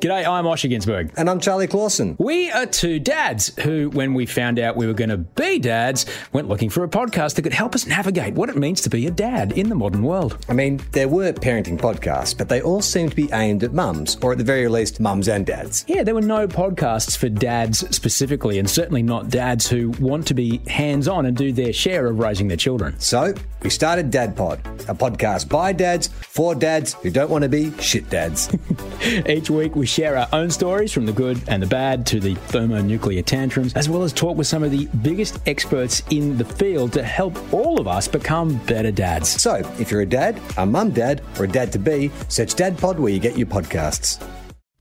G'day, I'm Osher Günsberg. And I'm Charlie Clausen. We are two dads who, when we found out we were going to be dads, went looking for a podcast that could help us navigate what it means to be a dad in the modern world. I mean, there were parenting podcasts, but they all seemed to be aimed at mums, or at the very least, mums and dads. Yeah, there were no podcasts for dads specifically, and certainly not dads who want to be hands on and do their share of raising their children. So, we started Dad Pod, a podcast by dads for dads who don't want to be shit dads. Each week, we share our own stories from the good and the bad to the thermonuclear tantrums, as well as talk with some of the biggest experts in the field to help all of us become better dads. So, if you're a dad, a mum dad, or a dad to be, search Dad Pod where you get your podcasts.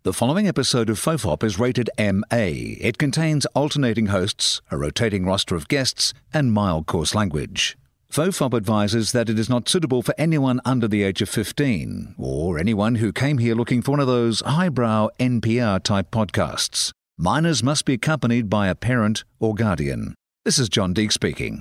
The following episode of Fofop is rated MA. It contains alternating hosts, a rotating roster of guests, and mild coarse language. Fofop advises that it is not suitable for anyone under the age of 15 or anyone who came here looking for one of those highbrow NPR type podcasts. Minors must be accompanied by a parent or guardian. This is John Deek speaking.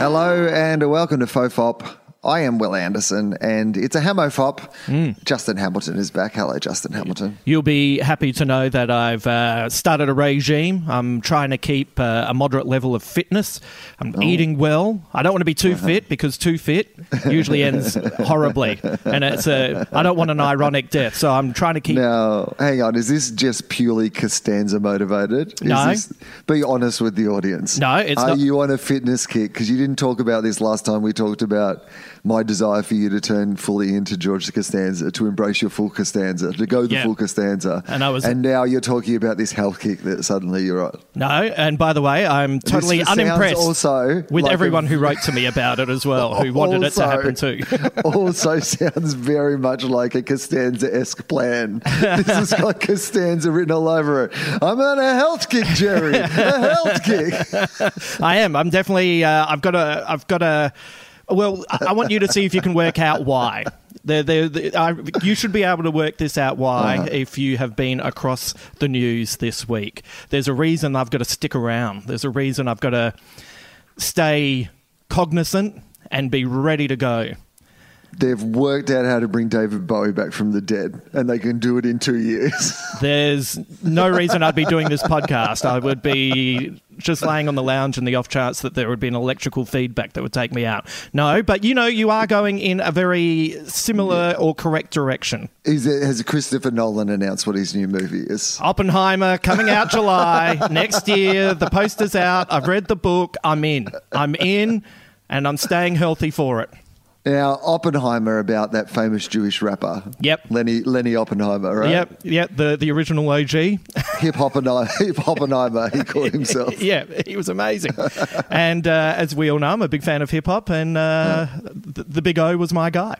Hello and welcome to Fofop. I am Wil Anderson, and it's a hammofop. Justin Hamilton is back. Hello, Justin Hamilton. You'll be happy to know that I've uh, started a regime. I'm trying to keep uh, a moderate level of fitness. I'm eating well. I don't want to be too fit because too fit usually ends horribly, and it's a. I don't want an ironic death, so I'm trying to keep. Now, hang on. Is this just purely Costanza motivated? Is No. This, be honest with the audience. No, it's Are not- you on a fitness kick? Because you didn't talk about this last time we talked about my desire for you to turn fully into George Costanza, to embrace your full Costanza, to go the Yeah. full Costanza. And I was- And now you're talking about this health kick that suddenly you're on. No, and by the way, I'm totally unimpressed also with like a- everyone who wrote to me about it as well, who wanted it to happen too. also sounds very much like a Costanza esque plan. This has got Costanza written all over it. I'm on a health kick, Jerry. A health kick. I am. I'm definitely. Uh, I've got a. I've got a. Well, I want you to see if you can work out why. The, the, the, I, you should be able to work this out why Uh-huh. if you have been across the news this week. There's a reason I've got to stick around. There's a reason I've got to stay cognizant and be ready to go. They've worked out how to bring David Bowie back from the dead, and they can do it in two years. There's no reason I'd be doing this podcast. I would be just laying on the lounge in the off chance that there would be an electrical feedback that would take me out. No, but you know, you are going in a very similar or correct direction. Is it, has Christopher Nolan announced what his new movie is? Oppenheimer coming out July next year. The poster's out. I've read the book. I'm in. I'm in, and I'm staying healthy for it. Now, Oppenheimer about that famous Jewish rapper. Yep. Lenny Lenny Oppenheimer, right? Yep, yep. The the original OG. Hip Oppenheimer, Hip Oppenheimer, he called himself. yeah, he was amazing. and uh, as we all know, I'm a big fan of hip hop, and uh, the, the Big O was my guy.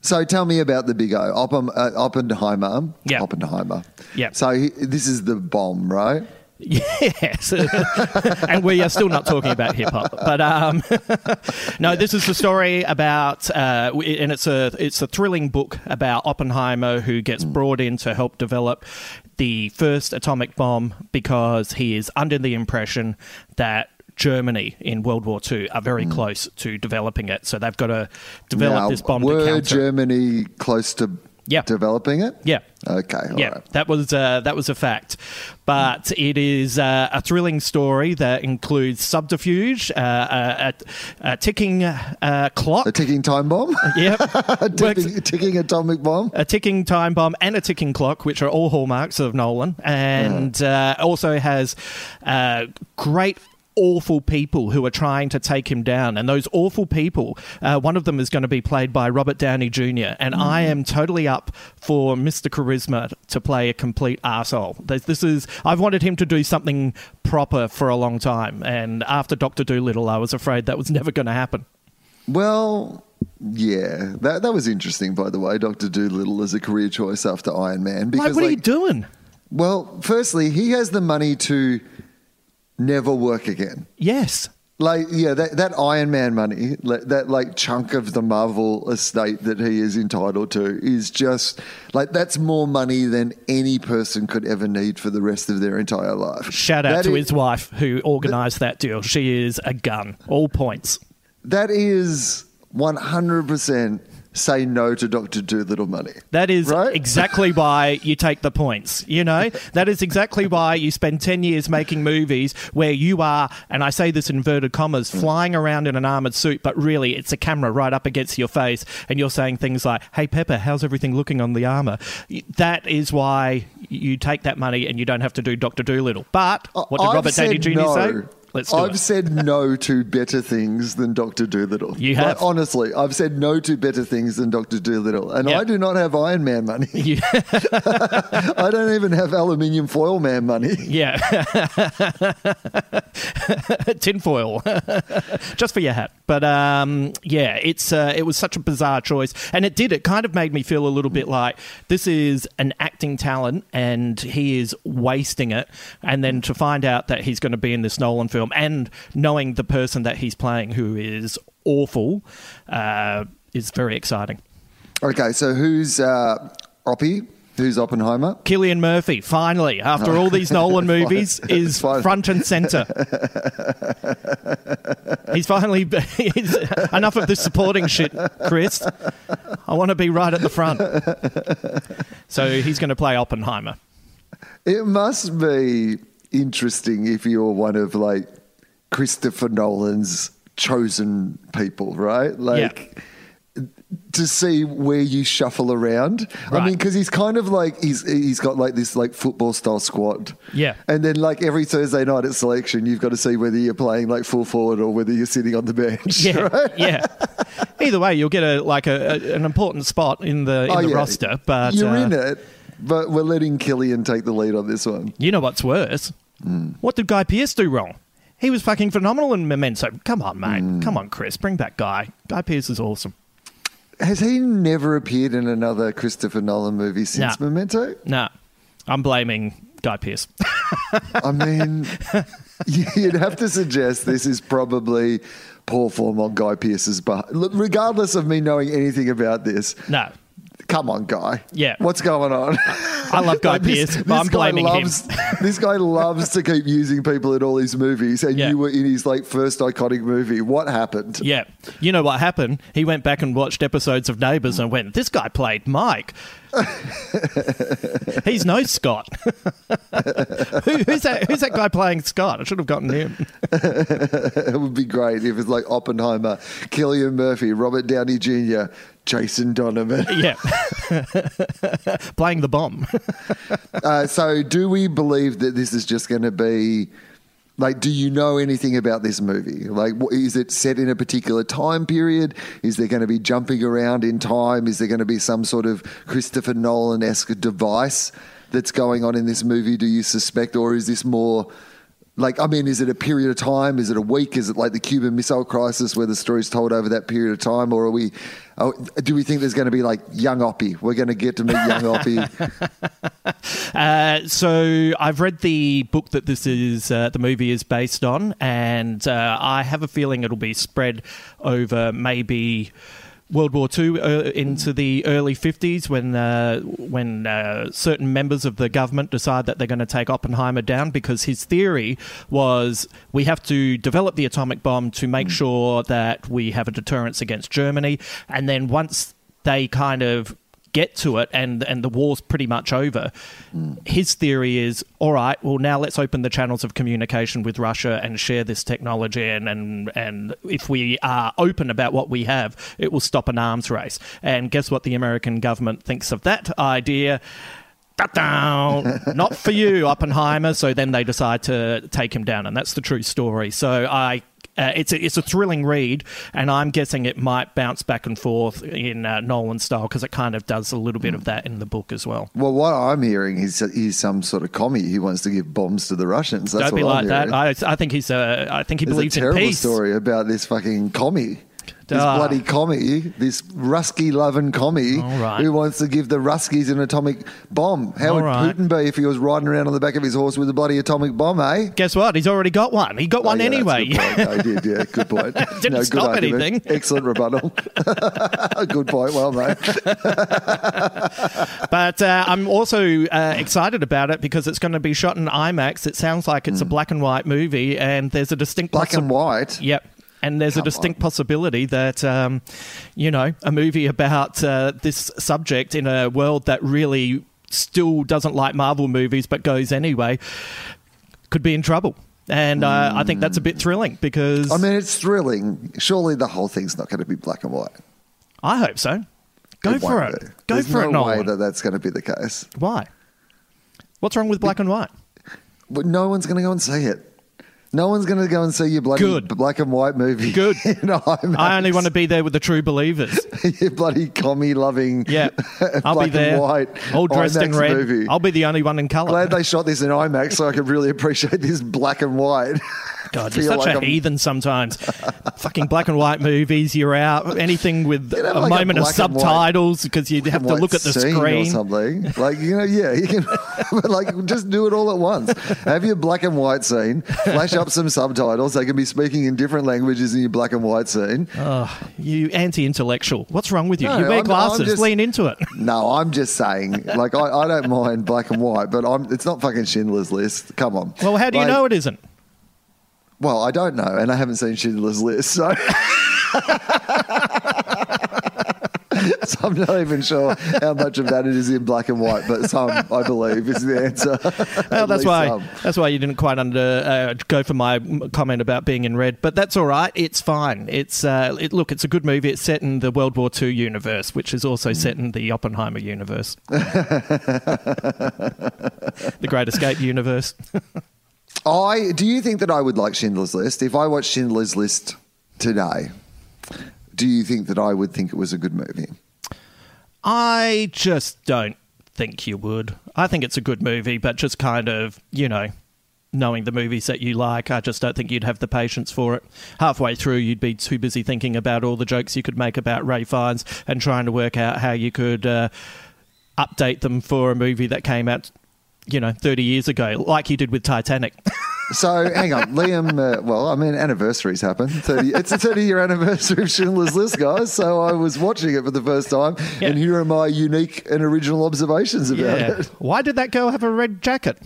So tell me about the big O, Oppen, uh, Oppenheimer. Yeah. Oppenheimer. Yeah. So he, this is the bomb, right? Yes, and we are still not talking about hip hop, but um, no, this is the story about, uh, and it's a it's a thrilling book about Oppenheimer who gets brought in to help develop the first atomic bomb because he is under the impression that. Germany in World War II are very close to developing it, so they've got to develop Now, this bomb to were. Germany close to Yeah. developing it? Yeah. Okay. all yeah, right. that was uh, that was a fact, but it is uh, a thrilling story that includes subterfuge, uh, a, a, a ticking uh, clock. A ticking time bomb? Yep, a ticking, ticking atomic bomb? a ticking time bomb and a ticking clock, which are all hallmarks of Nolan, and uh, also has uh, great. Awful people who are trying to take him down, and those awful people, uh, one of them is going to be played by Robert Downey Jr. And I am totally up for Mr. Charisma to play a complete arsehole. This, this is I've wanted him to do something proper for a long time, and after Doctor Doolittle, I was afraid that was never going to happen. Well, yeah. That, that was interesting, by the way, Dr. Doolittle as a career choice after Iron Man. Because, Like, what are you doing? Well, firstly, he has the money to never work again. Yes. Like yeah, that, that Iron Man money, that like chunk of the Marvel estate that he is entitled to, is just like that's more money than any person could ever need for the rest of their entire life. Shout out That to is- his wife who organised that deal. She is a gun, all points. That is one hundred percent say no to Doctor Doolittle money. That is Right? exactly why you take the points. You know, that is exactly why you spend 10 years making movies where you are, and I say this in inverted commas, mm. flying around in an armored suit, but really it's a camera right up against your face, and you're saying things like, Hey, Pepper, how's everything looking on the armor? That is why you take that money and you don't have to do Dr. Doolittle. But what did I've Robert Downey Jr. no. say? Let's do I've it. said no to better things than Doctor Doolittle. You Like, have. honestly, I've said no to better things than Doctor Doolittle, and Yeah. I do not have Iron Man money. You- I don't even have aluminium foil man money. Yeah. Tinfoil. Just for your hat. But um, yeah, it's uh, it was such a bizarre choice. And it did. It kind of made me feel a little bit like this is an acting talent and he is wasting it. And then to find out that he's going to be in this Nolan film and knowing the person that he's playing who is awful uh, is very exciting. Okay, so who's uh, Oppie? Who's Oppenheimer? Cillian Murphy, finally, after all these Nolan movies, is Fine. front and center. he's finally he's, enough of this supporting shit, Chris. I want to be right at the front. So he's going to play Oppenheimer. It must be interesting if you're one of like Christopher Nolan's chosen people, right? Like to see where you shuffle around. I mean, because he's kind of like he's he's got like this like football style squad. Yeah. and then like every Thursday night at selection, you've got to see whether you're playing like full forward or whether you're sitting on the bench. Yeah, right? yeah. Either way, you'll get a like a, a an important spot in the in Oh, the yeah. roster. But you're uh, in it. But we're letting Cillian take the lead on this one. You know what's worse? Mm. What did Guy Pearce do wrong? He was fucking phenomenal in Memento. Come on, mate. Mm. Come on, Chris. Bring back Guy. Guy Pearce is awesome. Has he never appeared in another Christopher Nolan movie since Nah. Memento? Nah, I'm blaming Guy Pearce. I mean, you'd have to suggest this is probably poor form on Guy Pearce's part. Regardless of me knowing anything about this, no. Come on, Guy. Yeah. What's going on? I love Guy Like, this- Pearce, but this I'm guy blaming loves, him. this guy loves to keep using people in all his movies, and Yeah. you were in his like first iconic movie. What happened? Yeah. You know what happened? He went back and watched episodes of Neighbours and went, this guy played Mike. He's no Scott. Who, who's that? Who's that guy playing Scott? I should have gotten him. It would be great if it's like Oppenheimer, Cillian Murphy, Robert Downey Jr., Jason Donovan. Yeah, playing the bomb. Uh, so, do we believe that this is just going to be like? Do you know anything about this movie? Like, is it set in a particular time period? Is there going to be jumping around in time? Is there going to be some sort of Christopher Nolan esque device that's going on in this movie? Do you suspect, or is this more? Like, I mean, is it a period of time? Is it a week? Is it like the Cuban Missile Crisis, where the story's told over that period of time, or are we? Oh, do we think there's going to be like young Oppie? We're going to get to meet young Oppie. Uh, so I've read the book that this is uh, the movie is based on, and uh, I have a feeling it'll be spread over maybe. World War II uh, into the early 50s when uh, when uh, certain members of the government decide that they're going to take Oppenheimer down because his theory was we have to develop the atomic bomb to make sure that we have a deterrence against Germany. And then once they kind of get to it and and the war's pretty much over hmm. his theory is all right well now let's open the channels of communication with Russia and share this technology and and and if we are open about what we have it will stop an arms race and guess what the American government thinks of that idea. Not for you, Oppenheimer. So then they decide to take him down, and that's the true story. So I uh, it's a, it's a thrilling read, and I'm guessing it might bounce back and forth in uh, Nolan style because it kind of does a little bit of that in the book as well. Well, what I'm hearing is he's some sort of commie who wants to give bombs to the Russians. That's Don't be like I'm that. I, I think he's uh, I think he There's believes a in peace. story about this fucking commie. This bloody commie, this Rusky loving commie, right. who wants to give the Ruskies an atomic bomb. How All would right. Putin be if he was riding around on the back of his horse with a bloody atomic bomb, eh? Guess what? He's already got one. He got one Oh, yeah, that's anyway. good point. No, he did, yeah, good point. Didn't no, good stop argument. anything. Excellent rebuttal. good point, well mate. But uh, I'm also uh, excited about it because it's going to be shot in IMAX. It sounds like it's a black and white movie, and there's a distinct Hmm. Black and white. Yep. And there's a distinct on. possibility that, um, you know, a movie about uh, this subject in a world that really still doesn't like Marvel movies but goes anyway could be in trouble. And uh, I think that's a bit thrilling because I mean, it's thrilling. Surely the whole thing's not going to be black and white. I hope so. Go It for it. be. Go There's for no it, Nolan. way that that's going to be the case. Why? What's wrong with black and white? But no one's going to go and see it. No one's going to go and see your bloody Good. black and white movie. Good. I only want to be there with the true believers. your bloody commie loving. Yeah, I'll black be there, and white. all dressed in red. Movie. I'll be the only one in colour. Glad they shot this in IMAX so I could really appreciate this black and white. God, you're such like a I'm- heathen sometimes. Fucking black and white movies, you're out. Anything with You know, a like a moment of and white- subtitles because you have to look at the screen. or something. Like you know, yeah, you can like just do it all at once. Have your black and white scene, flash up some subtitles. They can be speaking in different languages in your black and white scene. Oh, you anti-intellectual. What's wrong with you? No, you wear I'm- I'm glasses. just- Lean into it. No, I'm just saying. Like I, I don't mind black and white, but I'm. It's not fucking Schindler's List. Come on. Well, how do you know it isn't? Well, I don't know, and I haven't seen Schindler's List, so. so I'm not even sure how much of that it is in black and white, but some, I believe, is the answer. Well, that's why. some. That's why you didn't quite under uh, go for my comment about being in red. But that's all right. It's fine. It's uh, it, look. It's a good movie. It's set in the World War II universe, which is also set in the Oppenheimer universe, the Great Escape universe. I do you think that I would like Schindler's List if I watched Schindler's List today? Do you think that I would think it was a good movie? I just don't think you would. I think it's a good movie, but just kind of, you know, knowing the movies that you like, I just don't think you'd have the patience for it. Halfway through, you'd be too busy thinking about all the jokes you could make about Ralph Fiennes and trying to work out how you could uh, update them for a movie that came out, you know, 30 years ago, like you did with Titanic. So hang on, Liam. Uh, well, I mean, anniversaries happen. 30, it's a 30 year anniversary of Schindler's List, guys. So I was watching it for the first time, Yeah. and here are my unique and original observations about yeah. it. Why did that girl have a red jacket?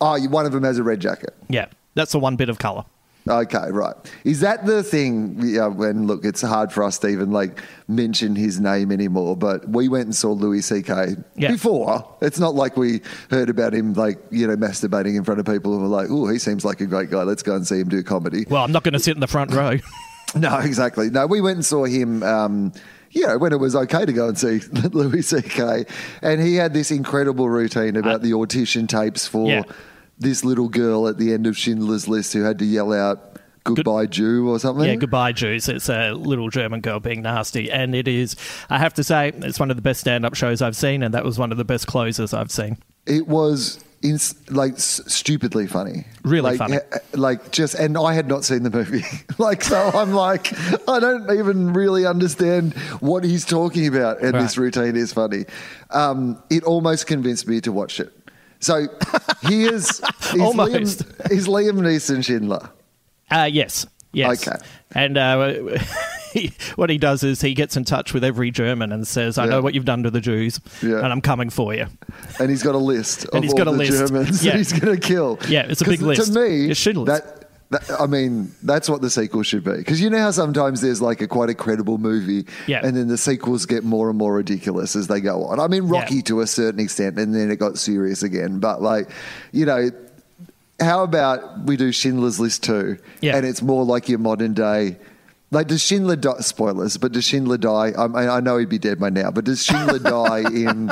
Oh, one of them has a red jacket. Yeah, that's the one bit of colour. Okay, right. Is that the thing? Yeah, when look, it's hard for us to even like mention his name anymore. But we went and saw Louis C.K. Yeah. before. It's not like we heard about him like you know masturbating in front of people and were like, "Oh, he seems like a great guy. Let's go and see him do comedy." Well, I'm not going to sit in the front row. No, exactly. No, we went and saw him. Um, you know, when it was okay to go and see Louis C.K. And he had this incredible routine about the audition tapes for Yeah. This little girl at the end of Schindler's List who had to yell out "Goodbye, Jew" or something. Yeah, goodbye, Jews. It's a little German girl being nasty, and it is. I have to say, it's one of the best stand-up shows I've seen, and that was one of the best closers I've seen. It was ins- like s- stupidly funny, Really like, funny. eh, Like just, and I had not seen the movie. like, so I'm like, I don't even really understand what he's talking about, and this routine is funny. Um, it almost convinced me to watch it. So he is Almost. Liam, is Liam Neeson Schindler. Uh, yes, yes. Okay. And uh, he, what he does is he gets in touch with every German and says, "I Yeah. know what you've done to the Jews, Yeah. and I'm coming for you." and he's got a list of he's all got a list. Germans Yeah. that he's going to kill. Yeah, it's a big list. To me, It's Schindler's. that, that I mean, that's what the sequel should be. Because you know how sometimes there's like a quite a credible movie, Yeah. and then the sequels get more and more ridiculous as they go on. I mean, Rocky Yeah. to a certain extent, and then it got serious again. But like, you know. How about we do Schindler's List too? Yeah. And it's more like your modern day. Like, does Schindler die? Spoilers, but does Schindler die? I, mean, I know he'd be dead by now, but does Schindler die in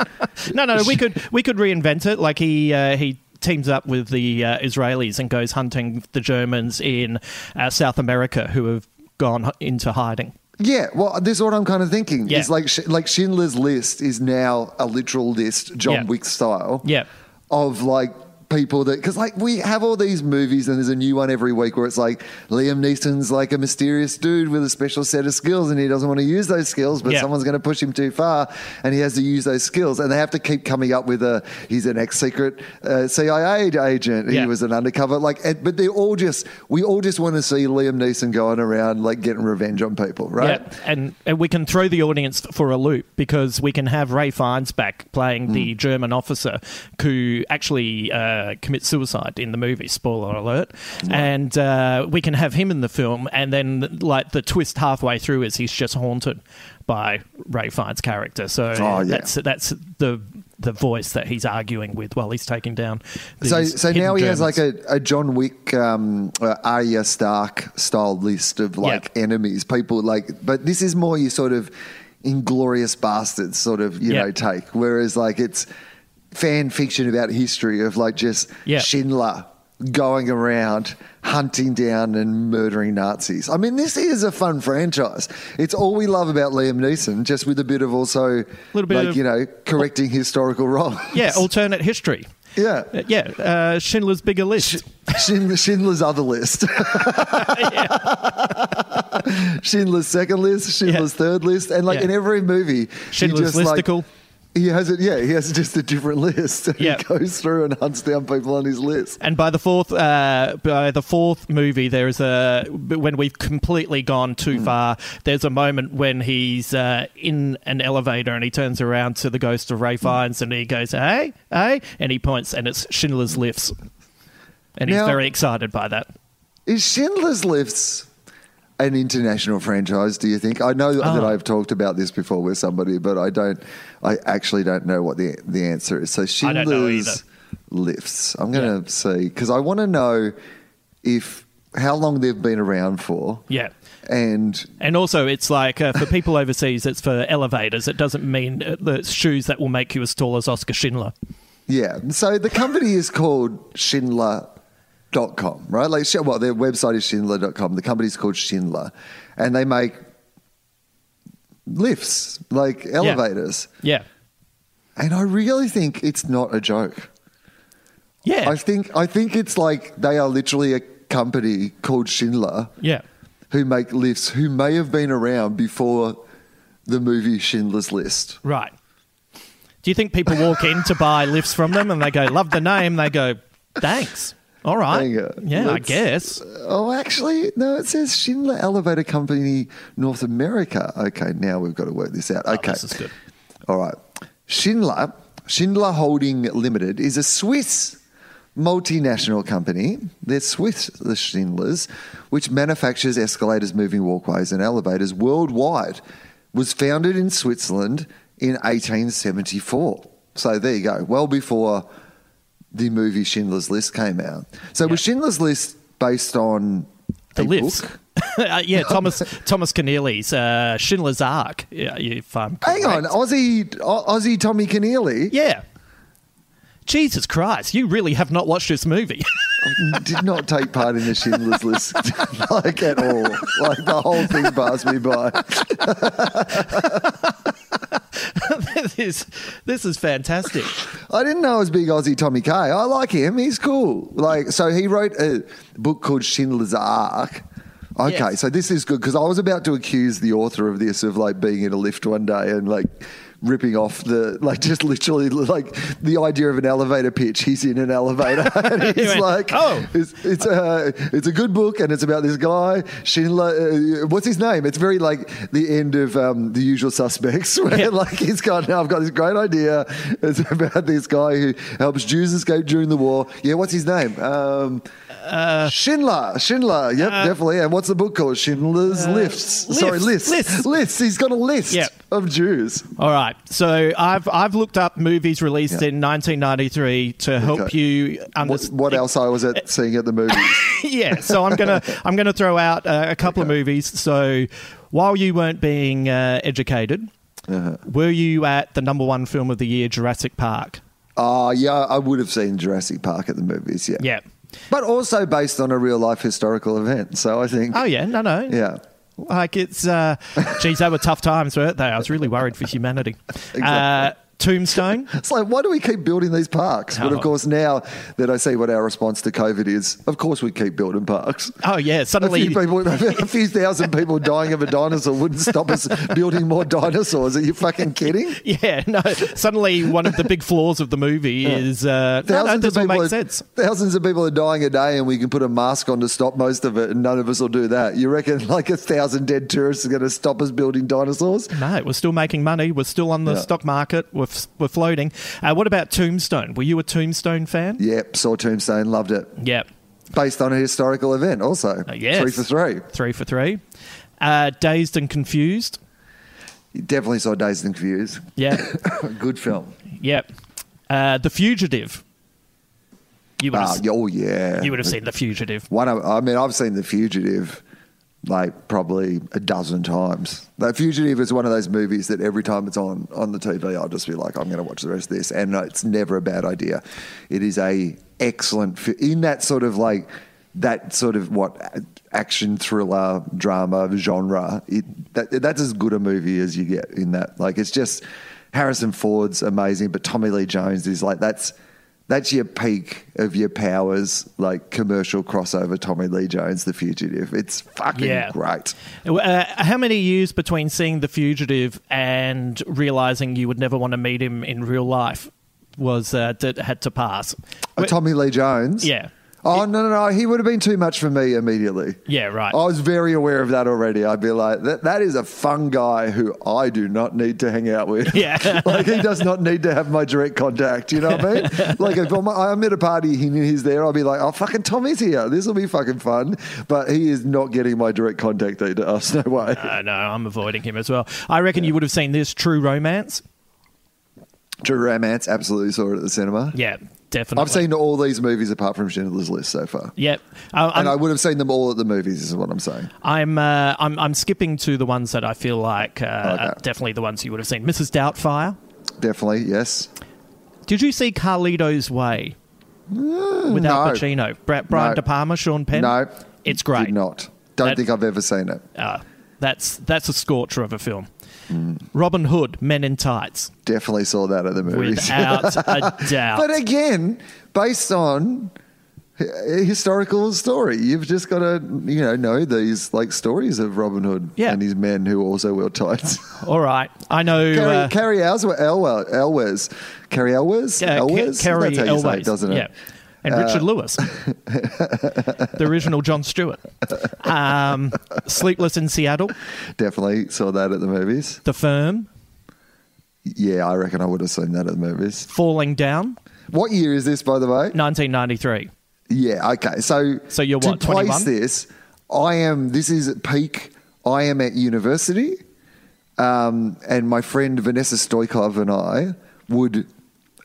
No, no, we could we could reinvent it. Like he uh, he teams up with the uh, Israelis and goes hunting the Germans in uh, South America who have gone into hiding. Yeah, well, this is what I'm kind of thinking. Yeah. It's like like Schindler's List is now a literal list, John Yeah. Wick style. Yeah. Of like people that because like we have all these movies and there's a new one every week where it's like Liam Neeson's like a mysterious dude with a special set of skills and he doesn't want to use those skills, but Yeah. someone's going to push him too far and he has to use those skills and they have to keep coming up with a he's an ex secret uh, CIA agent. He was an undercover like, but they're all just we all just want to see Liam Neeson going around like getting revenge on people, right? Yeah, and, and we can throw the audience for a loop because we can have Ralph Fiennes back playing Hmm. the German officer who actually uh, commits suicide in the movie. Spoiler alert! And uh, we can have him in the film, and then like the twist halfway through is he's just haunted by Ralph Fiennes' character. So Oh, yeah. that's that's the the voice that he's arguing with while he's taking down. So, so now he has like a, a John Wick, um, uh, Arya Stark style list of like Yeah. enemies, people like, but this is more your sort of inglorious bastards sort of, you Yeah. know, take. Whereas like it's fan fiction about history of like just Yeah. Schindler going around hunting down and murdering Nazis. I mean, this is a fun franchise. It's all we love about Liam Neeson, just with a bit of also, a Little bit like, of- you know, correcting historical wrongs. yeah alternate history. Yeah. Uh, yeah, uh, Schindler's Bigger List. Schindler, Schindler's other list. Schindler's second list, Schindler's Yeah. third list, and like Yeah. in every movie, Schindler's he just, like, Listicle. He has it. Yeah, he has just a different list. And Yeah. He goes through and hunts down people on his list. And by the fourth, uh, by the fourth movie, there is a when we've completely gone too Hmm. far. There's a moment when he's uh, in an elevator and he turns around to the ghost of Hmm. Ralph Fiennes and he goes, "Hey, hey," and he points, and it's Schindler's Lifts, and he's very excited by that. Is Schindler's Lifts an international franchise? Do you think? I know that Oh. I've talked about this before with somebody, but I don't. I actually don't know what the the answer is. So Schindler's don't know either. Lifts. I'm going to see because I want to know if how long they've been around for. Yeah. And And also, it's like uh, for people overseas, it's for elevators. It doesn't mean uh, the shoes that will make you as tall as Oscar Schindler. yeah, so the company is called Schindler.com, right? Like, well, their website is Schindler.com. The company's called Schindler, and they make lifts, like elevators. Yeah. And I really think it's not a joke. Yeah. I think I think it's like they are literally a company called Schindler yeah. who make lifts who may have been around before the movie Schindler's List. Right. Do you think people walk in to buy lifts from them and they go, love the name? They go, thanks. All right. Yeah, I Let's- guess. Oh, actually, no, it says Schindler Elevator Company North America. Okay, now we've got to work this out. Ah, okay. Oh, this is good. All right. Schindler, Schindler Holding Limited is a Swiss multinational company. They're Swiss, the Schindlers, which manufactures escalators, moving walkways, and elevators worldwide. Was founded in Switzerland in 1874. So there you go. Well before the movie Schindler's List came out. So was Schindler's List based on The a lifts. book? Uh, yeah, Thomas Thomas Keneally's uh, Schindler's Ark. Yeah, if I'm Hang on. Aussie, Au- Aussie Tommy Keneally. Yeah. Jesus Christ, you really have not watched this movie. did not take part in the Schindler's List, like at all. Like the whole thing passed me by. this is this is fantastic. I didn't know it was big Aussie Tommy K. I like him. He's cool. Like, so he wrote a book called Schindler's Ark. Okay, Yes. so this is good because I was about to accuse the author of this of like being in a lift one day and like ripping off the like just literally like the idea of an elevator pitch. He's in an elevator and he's went, like, "Oh." it's it's a it's a good book and it's about this guy Schindler. Uh, what's his name? It's very like the end of um, the Usual Suspects, where Yeah. like he's got Now I've got this great idea. It's about this guy who helps Jews escape during the war. Yeah, what's his name? Um, Schindler. Schindler. Yep, definitely. And what's the book called? Schindler's Lifts. Sorry, lists. Lists. Lists. He's got a list Yep. of Jews. All right. So I've I've looked up movies released Yeah. in 1993 to help Okay. you What, understand. what else I was at seeing at the movies? yeah. So I'm gonna I'm gonna throw out uh, a couple of movies. So while you weren't being uh, educated, Uh-huh. were you at the number one film of the year, Jurassic Park? Oh, yeah, I would have seen Jurassic Park at the movies. Yeah. Yeah. But also based on a real life historical event. So I think, Oh yeah. No. No. yeah. Like it's, uh, geez, they were tough times, weren't they? I was really worried for humanity. Uh, Tombstone. It's like, why do we keep building these parks? But Oh. of course, now that I see what our response to COVID is, of course we keep building parks. Oh yeah, A suddenly few, people, a few thousand people dying of a dinosaur wouldn't stop us building more dinosaurs. Are you fucking kidding? Yeah, no. Suddenly, one of the big flaws of the movie is uh, no, no, this all makes are, sense. thousands of people are dying a day, and we can put a mask on to stop most of it, and none of us will do that. You reckon like a thousand dead tourists are going to stop us building dinosaurs? No, we're still making money. We're still on the Yeah. stock market. We're, f- we're floating. Uh, what about Tombstone? Were you a Tombstone fan? Yep, saw Tombstone, loved it. Yeah. Based on a historical event, also. Uh, yes. Three for three. Three for three. Uh, Dazed and Confused. Definitely saw Dazed and Confused. Yeah. Good film. Yep. Uh, the Fugitive. You would, Ah, have, oh, yeah. you would have seen The Fugitive. One, of- I mean, I've seen The Fugitive like probably a dozen times. The Fugitive is one of those movies that every time it's on on the TV, I'll just be like, I'm going to watch the rest of this, and it's never a bad idea. It is a excellent in that sort of like that sort of what action thriller drama genre. It, that, that's as good a movie as you get in that. Like it's just Harrison Ford's amazing, but Tommy Lee Jones is like that's that's your peak of your powers, like commercial crossover Tommy Lee Jones, The Fugitive. It's fucking Yeah. great. Uh, how many years between seeing The Fugitive and realizing you would never want to meet him in real life was uh, that had to pass? Uh, Tommy Lee Jones? Yeah. Oh, no, no, no. He would have been too much for me immediately. Yeah, right. I was very aware of that already. I'd be like, that, that is a fun guy who I do not need to hang out with. Yeah. like, he does not need to have my direct contact. You know what I mean? like, if I'm, I'm at a party, he, knew he's there, I'll be like, oh, fucking Tommy's here. This will be fucking fun. But he is not getting my direct contact to us. No way. Uh, no, I'm avoiding him as well. I reckon you would have seen this True Romance. True Romance, absolutely saw it at the cinema. Yeah, definitely. I've seen all these movies apart from Schindler's List so far. Yep. Uh, And I would have seen them all at the movies, is what I'm saying. I'm, uh, I'm I'm skipping to the ones that I feel like uh, Okay. are definitely the ones you would have seen. Mrs. Doubtfire. Definitely, yes. Did you see Carlito's Way with Al Mm, no. Pacino, Bra- Brian No. De Palma, Sean Penn? No. it's great. Did not. Don't That- think I've ever seen it. Uh, that's that's a scorcher of a film. Mm. Robin Hood, Men in Tights, Definitely saw that at the movies. without a doubt. but again, based on a historical story, you've just got to you know know these like stories of Robin Hood Yeah. and his men who also wear tights. All right, I know. Cary, uh, Cary Elswe- Elwe- Elwes, Cary Elwes, uh, Ca- Elwes. Kerry That's how you say it, doesn't it? Yeah. And Richard Lewis, the original Jon Stewart. Um, Sleepless in Seattle, Definitely saw that at the movies. The Firm, Yeah, I reckon I would have seen that at the movies. Falling Down, What year is this, by the way? 1993. Yeah, okay. So, So you're what, to what, place 21? this, I am. This is at peak. I am at university, um, and my friend Vanessa Stoikov and I would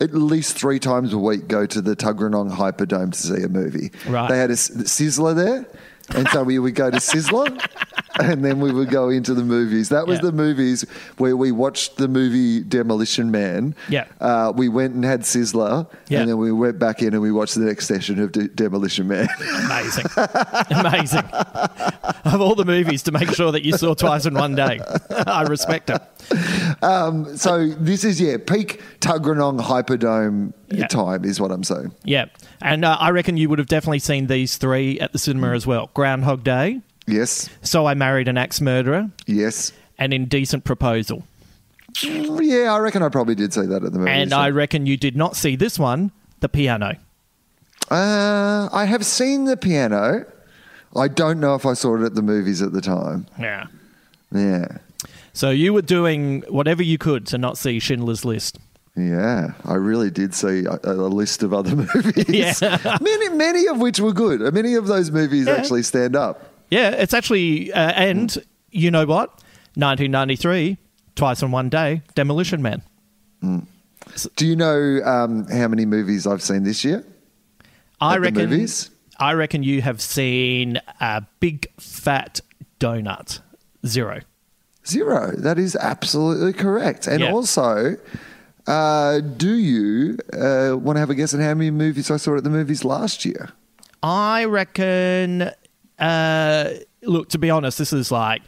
at least three times a week go to the Tuggeranong Hyperdome to see a movie. Right. They had a Sizzler there, and so we would go to Sizzler. And then we would go into the movies. That was Yeah. the movies where we watched the movie Demolition Man. Yeah. Uh, we went and had Sizzler, Yeah. and then we went back in and we watched the next session of De- Demolition Man. Amazing. Amazing. Of all the movies to make sure that you saw twice in one day. I respect it. so this is yeah peak Tuggeranong Hyperdome Yeah. time is what I'm saying. Yeah. And uh, I reckon you would have definitely seen these three at the cinema as well Groundhog Day, Yes, So I Married an Axe Murderer, yes, and Indecent Proposal. yeah. I reckon I probably did see that at the movie. And I reckon you did not see this one, The Piano. uh, I have seen the piano. I don't know if I saw it at the movies at the time. Yeah. Yeah, So you were doing whatever you could to not see Schindler's List. yeah. I really did see a, a list of other movies. Yeah. many many of which were good. Many of those movies Yeah. actually stand up. Yeah, it's actually, uh, and you know what? 1993, twice in one day, Demolition Man. Do you know um, how many movies I've seen this year? I At reckon. movies? I reckon you have seen a big fat donut. Zero. Zero. That is absolutely correct. And Yeah. also, uh, do you uh, want to have a guess at how many movies I saw at the movies last year? I reckon. Uh, look, to be honest, this is like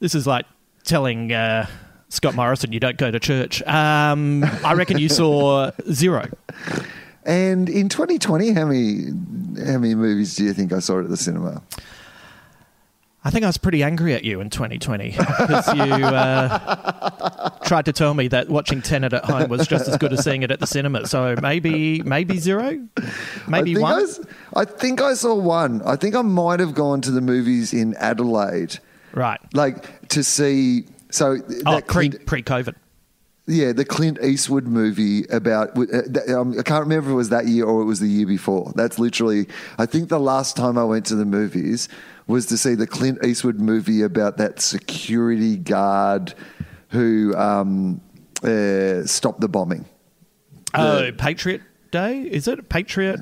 this is like telling uh, Scott Morrison, you don't go to church. Um, I reckon you saw zero. And in 2020, how many how many movies do you think I saw at the cinema? I think I was pretty angry at you in 2020 because you uh, tried to tell me that watching Tenet at home was just as good as seeing it at the cinema. So maybe maybe zero, maybe I one. I, s- I think I saw one. I think I might have gone to the movies in Adelaide, right. like to see. So Oh, that pre pre COVID. Yeah, the Clint Eastwood movie about. Uh, um, I can't remember if it was that year or it was the year before. That's literally. I think the last time I went to the movies was to see the Clint Eastwood movie about that security guard who um, uh, stopped the bombing. Oh, Patriot Day is it Patriot?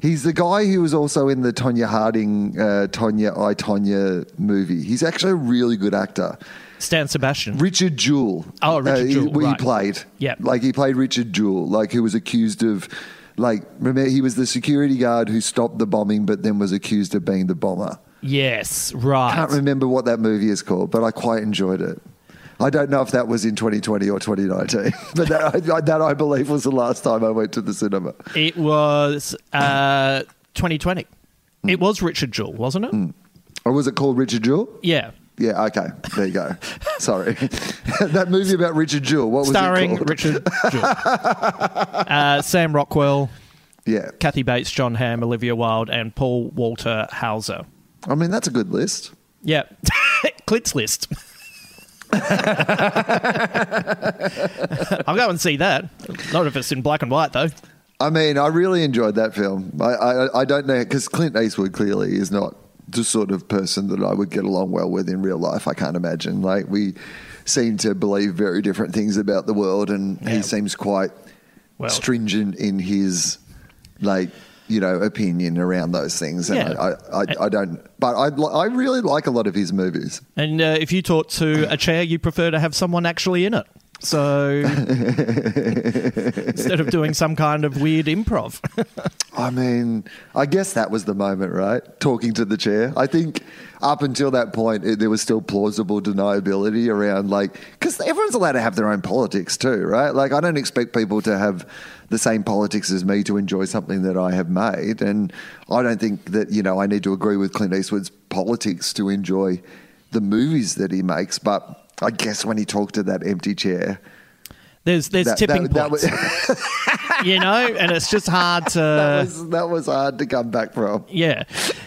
He's the guy who was also in the Tonya Harding, uh, Tonya I Tonya movie. He's actually a really good actor. Stan Sebastian. Richard Jewell. Oh, Richard he- Jewell, He, right. played. Yeah. Like he played Richard Jewell, like who was accused of, like, remember, he was the security guard who stopped the bombing, but then was accused of being the bomber. yes, right. I Can't remember what that movie is called, but I quite enjoyed it. I don't know if that was in 2020 or 2019, but that I, that I believe was the last time I went to the cinema. It was uh, 2020. It was Richard Jewell, wasn't it? Or was it called Richard Jewell? Yeah. Yeah, okay. There you go. Sorry. that movie about Richard Jewell, what was it Starring called? Richard Jewell. uh, Sam Rockwell, Yeah. Kathy Bates, Jon Hamm, Olivia Wilde, and Paul Walter Hauser. I mean, that's a good list. Yeah. Clint's list. I'll go and see that. Not if it's in black and white, though. I mean, I really enjoyed that film. I, I, I don't know, because Clint Eastwood clearly is not the sort of person that I would get along well with in real life. I can't imagine. Like, we seem to believe very different things about the world, and Yeah. he seems quite Well- stringent in his, like, you know, opinion around those things. And Yeah. I, I, I don't, but I, I really like a lot of his movies. And uh, if you talk to a chair, you prefer to have someone actually in it. So instead of doing some kind of weird improv. I mean, I guess that was the moment, right? Talking to the chair. I think up until that point, it, there was still plausible deniability around, like, because everyone's allowed to have their own politics too, right? Like, I don't expect people to have the same politics as me to enjoy something that I have made. And I don't think that, you know, I need to agree with Clint Eastwood's politics to enjoy the movies that he makes. But I guess when he talked to that empty chair, There's there's that, tipping that, that points, was, you know, and it's just hard to. that, was, that was hard to come back from. Yeah,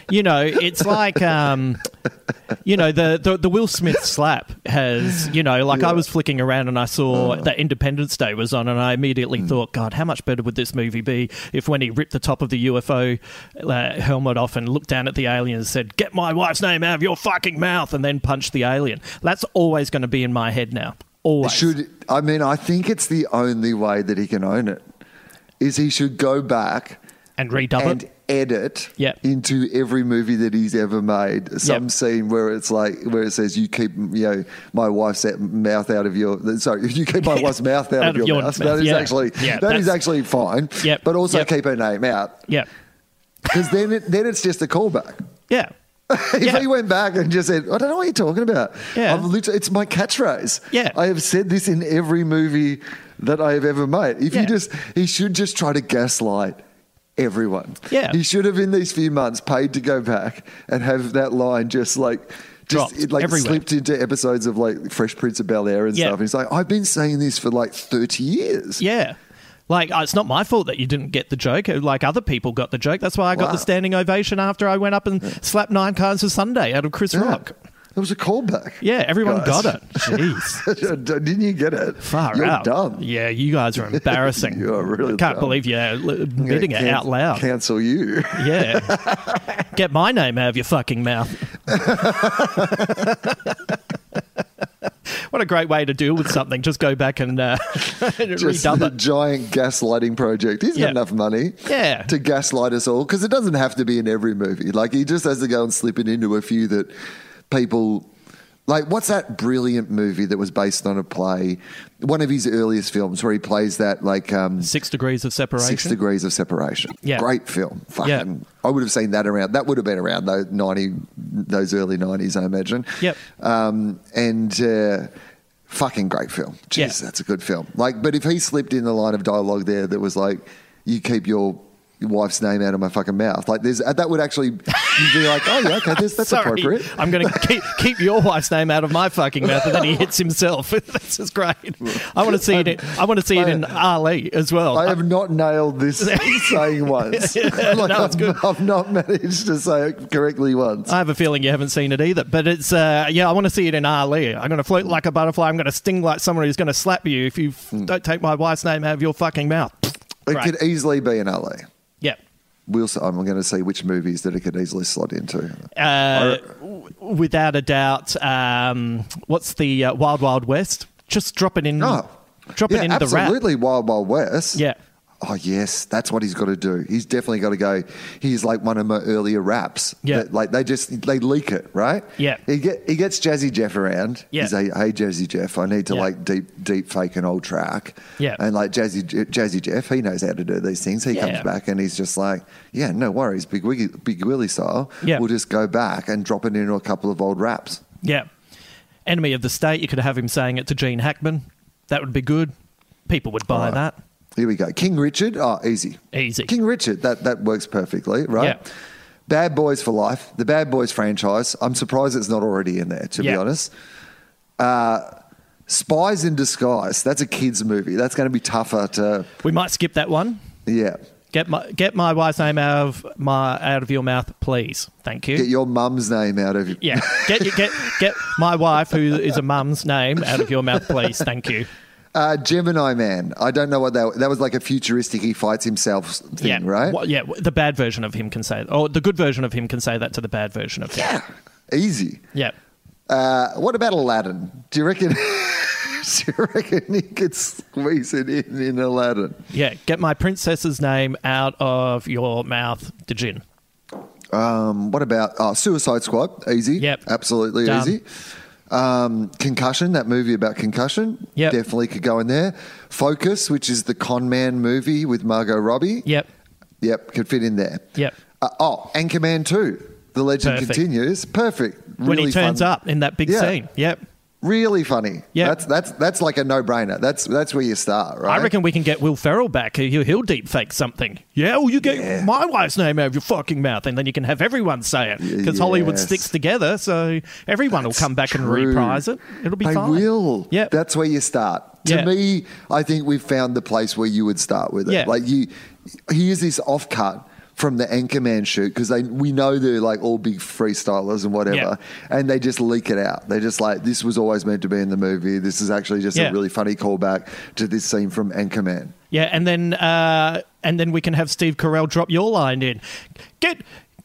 you know, it's like um, you know the, the the Will Smith slap has you know like I was flicking around and I saw that Independence Day was on and I immediately thought, God, how much better would this movie be if when he ripped the top of the UFO uh, helmet off and looked down at the alien and said, "Get my wife's name out of your fucking mouth," and then punched the alien. That's always going to be in my head now. Always. Should I mean? I think it's the only way that he can own it. Is he should go back and redub and it. edit Yep. into every movie that he's ever made some Yep. scene where it's like where it says you keep you know my wife's out- mouth out of your sorry you keep my wife's mouth out, of your, mouth. That mouth, is yeah. actually Yeah, that is actually fine. Yep. But also keep her name out Yeah. because then it, then it's just a callback. Yeah. if Yeah. he went back and just said, I don't know what you're talking about. Yeah. I've literally, it's my catchphrase. Yeah. I have said this in every movie that I have ever made. If Yeah. you just, he should just try to gaslight everyone. Yeah. He should have in these few months paid to go back and have that line just like, just Dropped it, like everywhere. slipped into episodes of like Fresh Prince of Bel Air and Yeah. stuff. And he's like, I've been saying this for like 30 years. Yeah. Like, uh, it's not my fault that you didn't get the joke. Like, other people got the joke. That's why I got Wow. the standing ovation after I went up and slapped Nine Kinds of Sunday out of Chris Yeah. Rock. It was a callback. Yeah, everyone Guys. got it. Jeez. Didn't you get it? Far You're out. dumb. Yeah, you guys are embarrassing. You are really I can't dumb. believe you're l- admitting it out loud. Cancel you. Yeah. Get my name out of your fucking mouth. What a great way to deal with something. Just go back and uh, and just redub a it. giant gaslighting project. He's Yeah. got enough money Yeah. to gaslight us all because it doesn't have to be in every movie. Like he just has to go and slip it into a few that people like. What's that brilliant movie that was based on a play? One of his earliest films where he plays that like um, Six degrees of separation. Six Degrees of Separation. Yeah. great film. Fucking, Yeah. I would have seen that around. That would have been around though 90, those early '90s, I imagine. Yep. Um, and uh, fucking great film. Jeez, Yeah. that's a good film. Like, but if he slipped in the line of dialogue there that was like, "You keep your." Your wife's name out of my fucking mouth. Like, there's that would actually you'd be like, oh yeah, okay, that's, that's Sorry, appropriate. I'm going to keep, keep your wife's name out of my fucking mouth, and then he hits himself. this is great. I want to see it. In, I want to see it in Ali as well. I have not nailed this saying once. like, No, it's I've, good. I've not managed to say it correctly once. I have a feeling you haven't seen it either, but it's uh, yeah. I want to see it in Ali. I'm going to float like a butterfly. I'm going to sting like someone who's going to slap you if you f- Hmm. don't take my wife's name out of your fucking mouth. It Great. could easily be in LA. We'll, I'm going to see which movies that it could easily slot into. Uh, without a doubt. Um, what's the uh, Wild Wild West? Just drop it in. Oh, drop yeah, it into the rap. absolutely. Wild Wild West. Yeah. Oh yes, that's what he's got to do. He's definitely got to go. He's like one of my earlier raps. Yeah. that, like they just they leak it, right? Yeah. He get he gets Jazzy Jeff around. Yeah. He's like, hey Jazzy Jeff, I need to Yeah. like deep deep fake an old track. Yeah. And like Jazzy Jazzy Jeff, he knows how to do these things. He Yeah. comes back and he's just like, yeah, no worries, Big Wiggy, Big Willie style. Yeah. We'll just go back and drop it into a couple of old raps. Yeah. Enemy of the State. You could have him saying it to Gene Hackman. That would be good. People would buy right. that. Here we go. King Richard. Oh, easy. Easy. King Richard. That that works perfectly, right? Yeah. Bad Boys for Life. The Bad Boys franchise. I'm surprised it's not already in there, to be honest. Uh, Spies in Disguise. That's a kids' movie. That's going to be tougher to. We might skip that one. Yeah. Get my get my wife's name out of my out of your mouth, please. Thank you. Get your mum's name out of. your. yeah, get get get my wife, who is a mum's name, out of your mouth, please. Thank you. Uh, Gemini Man. I don't know what that. That was like a futuristic. He fights himself thing, yeah, right? Well, yeah, the bad version of him can say, or the good version of him can say that to the bad version of him. Yeah. Easy. Yeah. Uh, what about Aladdin? Do you reckon? do you reckon he could squeeze it in in Aladdin? Yeah, get my princess's name out of your mouth, Djinn. Um, what about oh, Suicide Squad? Easy. Yep. Absolutely Done. easy. Um, concussion, that movie about concussion. Yep. Definitely could go in there. Focus, which is the con man movie with Margot Robbie. Yep. Yep, could fit in there. Yep. Uh, oh, Anchorman 2. The legend Perfect. continues. Perfect. when he turns fun. up in that big Yeah. scene. Yep. Really funny. Yeah. That's that's that's like a no brainer. That's that's where you start, right? I reckon we can get Will Ferrell back. He'll, he'll deep fake something. Yeah, well, you get Yeah. my wife's name out of your fucking mouth, and then you can have everyone say it because Hollywood sticks together, so everyone will come back and reprise it. It'll be they fine. will. Yep. That's where you start. To Yeah. me, I think we've found the place where you would start with it. Yeah. Like you, here's this off cut from the Anchorman shoot because they we know they're like all big freestylers and whatever, Yeah. and they just leak it out. They're just like, this was always meant to be in the movie. This is actually just Yeah. a really funny callback to this scene from Anchorman. Yeah, and then uh, and then we can have Steve Carell drop your line in. Get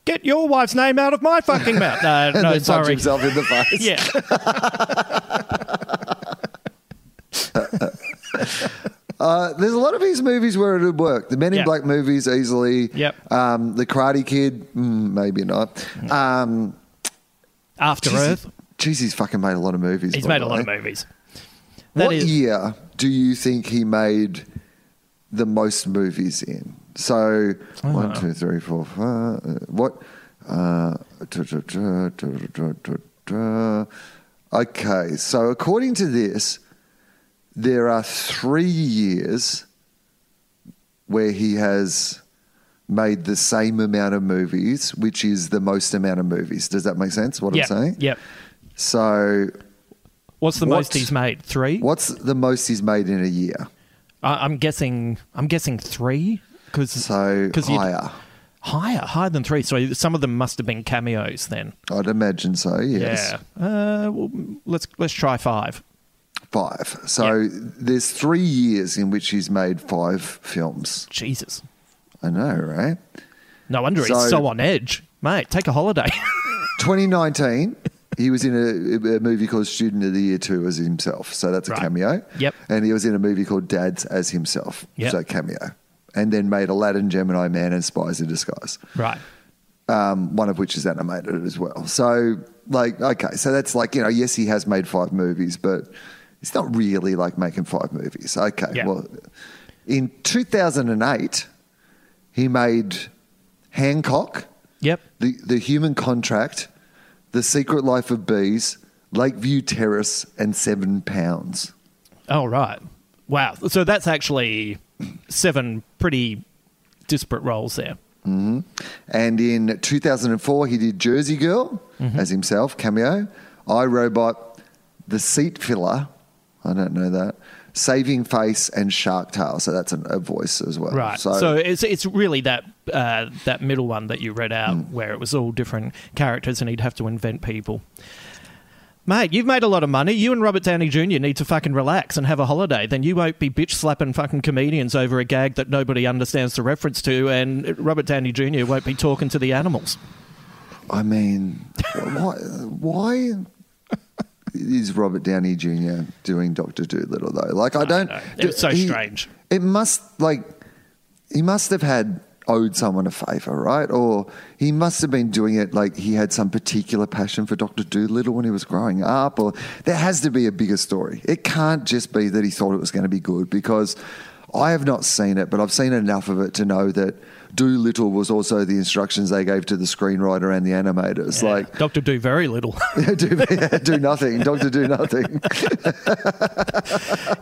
get your wife's name out of my fucking mouth. No, punch sorry. himself in the face. Yeah, Uh, there's a lot of his movies where it would work. The Men in Yeah. Black movies easily. Yep. Um, the Karate Kid, mm, maybe not. Um, After Jeez, Earth. Jeez, he's fucking made a lot of movies. He's made a lot of movies. That What is- year do you think he made the most movies in? So one, two, three, four, five. uh, What? Uh. Okay, so according to this, there are three years where he has made the same amount of movies, which is the most amount of movies. Does that make sense? What Yep. I'm saying? Yep. So, What's the most he's made? Three. what's the most he's made in a year? I I'm guessing. I'm guessing three. Because So higher. higher, higher than three. So some of them must have been cameos then. I'd imagine so. Yes, Yeah. Uh, well, let's let's try five. Five. So there's three years in which he's made five films. Jesus. I know, right? No wonder So- he's so on edge, mate. Take a holiday. 2019, he was in a, a movie called Student of the Year 2 as himself. So that's a Right. cameo. Yep. And he was in a movie called Dads as himself. Yep. So cameo. And then made Aladdin, Gemini Man, and Spies in Disguise. right. um, one of which is animated as well. So, like, okay, so that's like, you know, yes, he has made five movies, but it's not really like making five movies. Okay, Yeah. well, in 2008, he made Hancock, Yep. the, the Human Contract, The Secret Life of Bees, Lakeview Terrace, and Seven Pounds. Oh, right. Wow. So that's actually seven pretty disparate roles there. Mm-hmm. And in 2004, he did Jersey Girl mm-hmm. as himself, cameo. I Robot, The Seat Filler. I don't know that. Saving Face and Shark Tale. So that's an, a voice as well. Right. So, it's it's really that uh, that middle one that you read out where it was all different characters and he'd have to invent people. Mate, you've made a lot of money. You and Robert Downey Jr. need to fucking relax and have a holiday. Then you won't be bitch slapping fucking comedians over a gag that nobody understands the reference to, and Robert Downey Jr. won't be talking to the animals. I mean, why, why is Robert Downey Jr. doing Doctor Doolittle though? Like, I don't. know. It was so he- strange. It must like he must have had owed someone a favor, right? Or he must have been doing it like he had some particular passion for Doctor Doolittle when he was growing up. Or there has to be a bigger story. It can't just be that he thought it was going to be good because. I have not seen it, but I've seen enough of it to know that Doolittle was also the instructions they gave to the screenwriter and the animators. Like, Doctor Do very little. do, do nothing, Doctor, do nothing.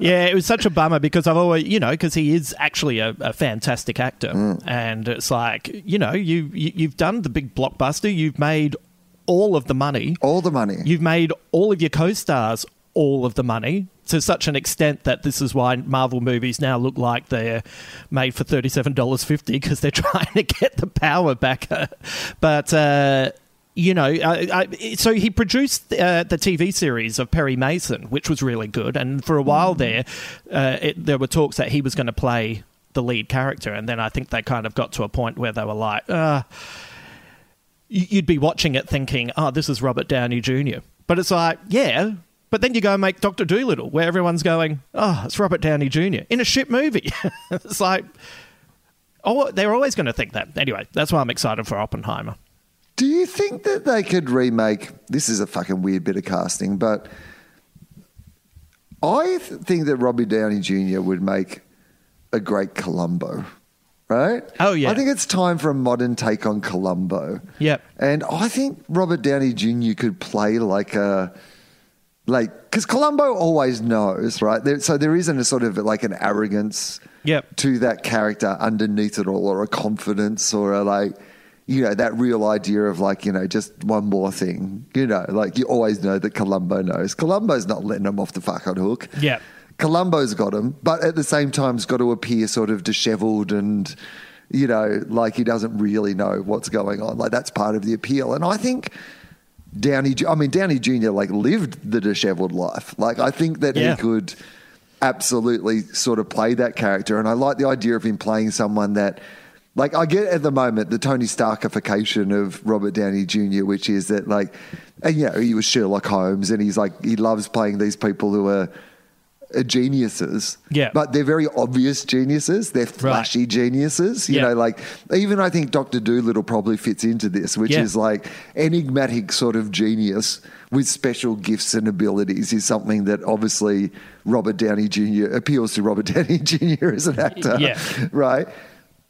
yeah, it was such a bummer because I've always, you know, because he is actually a, a fantastic actor, mm. and it's like, you know, you, you you've done the big blockbuster, you've made all of the money, All the money. you've made all of your co-stars all of the money to such an extent that this is why Marvel movies now look like they're made for thirty-seven dollars fifty because they're trying to get the power back. but. Uh, you know, I, I, so he produced uh, the TV series of Perry Mason, which was really good. And for a while there, uh, it, there were talks that he was going to play the lead character. And then I think they kind of got to a point where they were like, uh, you'd be watching it thinking, oh, this is Robert Downey Jr. But it's like, yeah. But then you go and make Doctor Doolittle, where everyone's going, oh, it's Robert Downey Jr. in a shit movie. it's like, oh, they're always going to think that. Anyway, that's why I'm excited for Oppenheimer. Do you think that they could remake? This is a fucking weird bit of casting, but I th- think that Robbie Downey Jr. would make a great Columbo, right? Oh, yeah. I think it's time for a modern take on Columbo. Yep. And I think Robert Downey Jr. could play like a like because Columbo always knows, right? There, so there isn't a sort of like an arrogance Yep. to that character underneath it all, or a confidence, or a like, you know, that real idea of like, you know, just one more thing. You know, like you always know that Columbo knows. Columbo's not letting him off the fucking hook. Yep. Columbo's got him, but at the same time, he's got to appear sort of dishevelled and, you know, like he doesn't really know what's going on. Like that's part of the appeal. And I think Downey, I mean, Downey Jr. like lived the dishevelled life. Like I think that Yeah. he could absolutely sort of play that character. And I like the idea of him playing someone that, like, I get at the moment the Tony Starkification of Robert Downey Jr., which is that, like, and you know, he was Sherlock Holmes and he's like, he loves playing these people who are. Are Geniuses, Yeah. but they're very obvious geniuses. They're flashy geniuses, you Yeah. know. Like even I think Doctor Doolittle probably fits into this, which Yeah. is like enigmatic sort of genius with special gifts and abilities is something that obviously Robert Downey Jr. appeals to Robert Downey Jr. as an actor. Yeah. Right.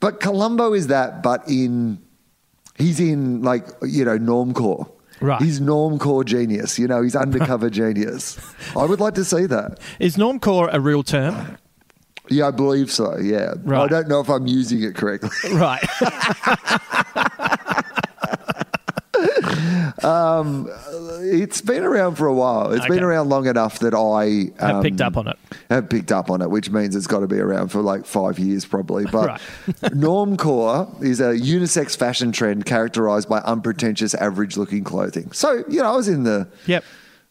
But Columbo is that, but in he's in like, you know, normcore. Right. He's normcore genius, you know, he's undercover genius. I would like to see that. Is normcore a real term? Yeah, I believe so. Yeah. I don't know if I'm using it correctly. right. It's been around for a while. It's been around long enough that I Have um, picked up on it. Have picked up on it, which means it's got to be around for like five years probably. But normcore is a unisex fashion trend characterized by unpretentious, average-looking clothing. So you know, I was in the. Yep.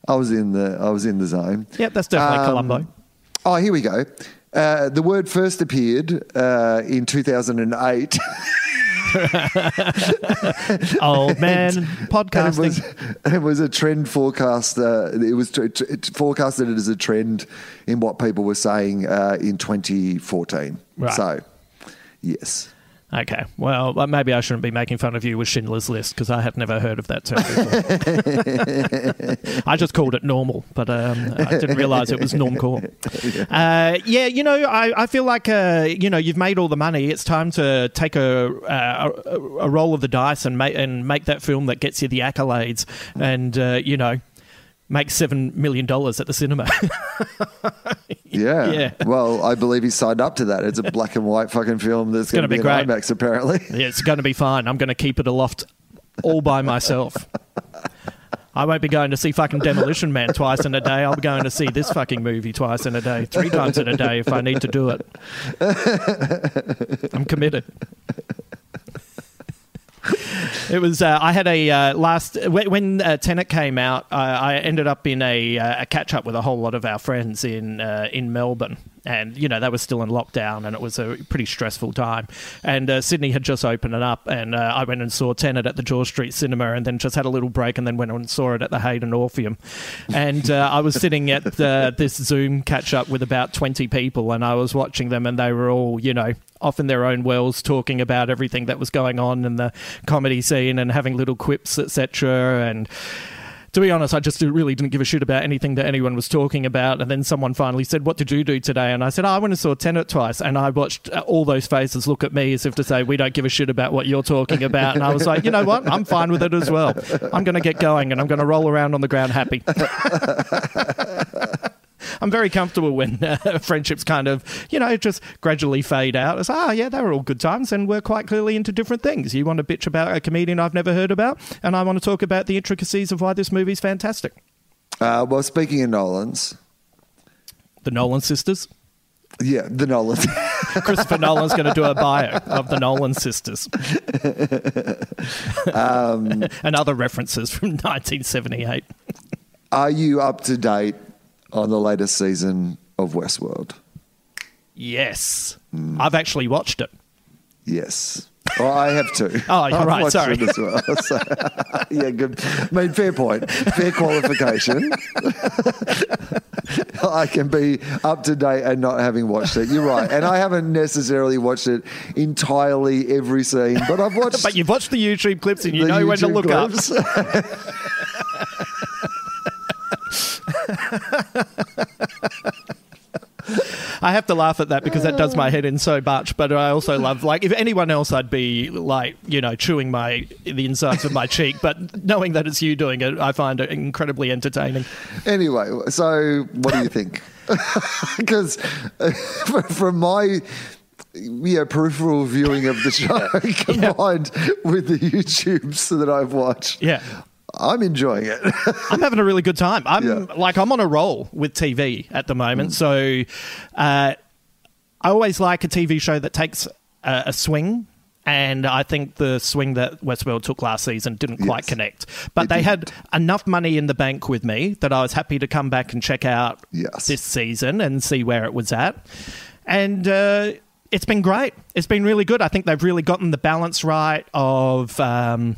I was in the. I was in the zone. Yep, that's definitely Um, Columbo. Oh, here we go. Uh, the word first appeared uh, in 2008. Old man And podcasting. it was, it was a trend forecast. Uh, it was t- t- it forecasted it as a trend in what people were saying uh, in 2014. Right. So, yes. Okay, well, uh, maybe I shouldn't be making fun of you with Schindler's List because I had never heard of that term before. I just called it normal, but um, I didn't realize it was normcore. Uh, yeah, you know, I, I feel like, uh, you know, you've made all the money. It's time to take a, uh, a, a roll of the dice and make, and make that film that gets you the accolades and, uh, you know, make $7 million at the cinema. Yeah. Yeah. Well, I believe he signed up to that. It's a black and white fucking film that's going to gonna be, be great. IMAX, apparently. Yeah, it's going to be fine. I'm going to keep it aloft all by myself. I won't be going to see fucking Demolition Man twice in a day. I'll be going to see this fucking movie twice in a day, three times in a day if I need to do it. I'm committed. It was. Uh, I had a uh, last when, uh, Tenet came out. I, I ended up in a, uh, a catch up with a whole lot of our friends in uh, in Melbourne, and you know they were still in lockdown, and it was a pretty stressful time. And uh, Sydney had just opened it up, and uh, I went and saw Tenet at the George Street Cinema, and then just had a little break, and then went and saw it at the Hayden Orpheum. And uh, I was sitting at uh, this Zoom catch up with about twenty people, and I was watching them, and they were all you know off in their own wells talking about everything that was going on in the comedy scene and having little quips etc and to be honest, I just really didn't give a shit about anything that anyone was talking about. And then someone finally said, What did you do today? And I said, oh, I went and saw Tenet twice. And I watched uh, all those faces look at me as if to say, We don't give a shit about what you're talking about. And I was like, You know what? I'm fine with it as well. I'm going to get going and I'm going to roll around on the ground happy. I'm very comfortable when uh, friendships kind of, you know, just gradually fade out. It's, ah, yeah, they were all good times and we're quite clearly into different things. You want to bitch about a comedian I've never heard about, and I want to talk about the intricacies of why this movie's fantastic. Uh, well, speaking of Nolan's, The Nolan sisters. yeah, the Nolans. Christopher Nolan's going to do a bio of the Nolan sisters. and other references from 1978. Are you up to date on the latest season of Westworld? Yes. Hmm. I've actually watched it. Yes. Well, I have too. Oh, you're I've right, watched sorry. it as well. So, yeah, good. I mean, fair point. Fair qualification. I can be up to date and not having watched it. You're right. And I haven't necessarily watched it entirely every scene, but I've watched. But you've watched the YouTube clips and you know when to YouTube look up. I have to laugh at that because that does my head in so much. But I also love, like, if anyone else, I'd be like, you know, chewing my the insides of my cheek. But knowing that it's you doing it, I find it incredibly entertaining. Anyway, so what do you think? Because uh, from my yeah, peripheral viewing of the show combined with the YouTubes that I've watched, Yeah. I'm enjoying it. I'm having a really good time. I'm Yeah. like I'm on a roll with TV at the moment. So uh, I always like a TV show that takes a, a swing. And I think the swing that Westworld took last season didn't quite Yes. connect. But they didn't. had enough money in the bank with me that I was happy to come back and check out Yes. this season and see where it was at. And uh, it's been great. It's been really good. I think they've really gotten the balance right of um,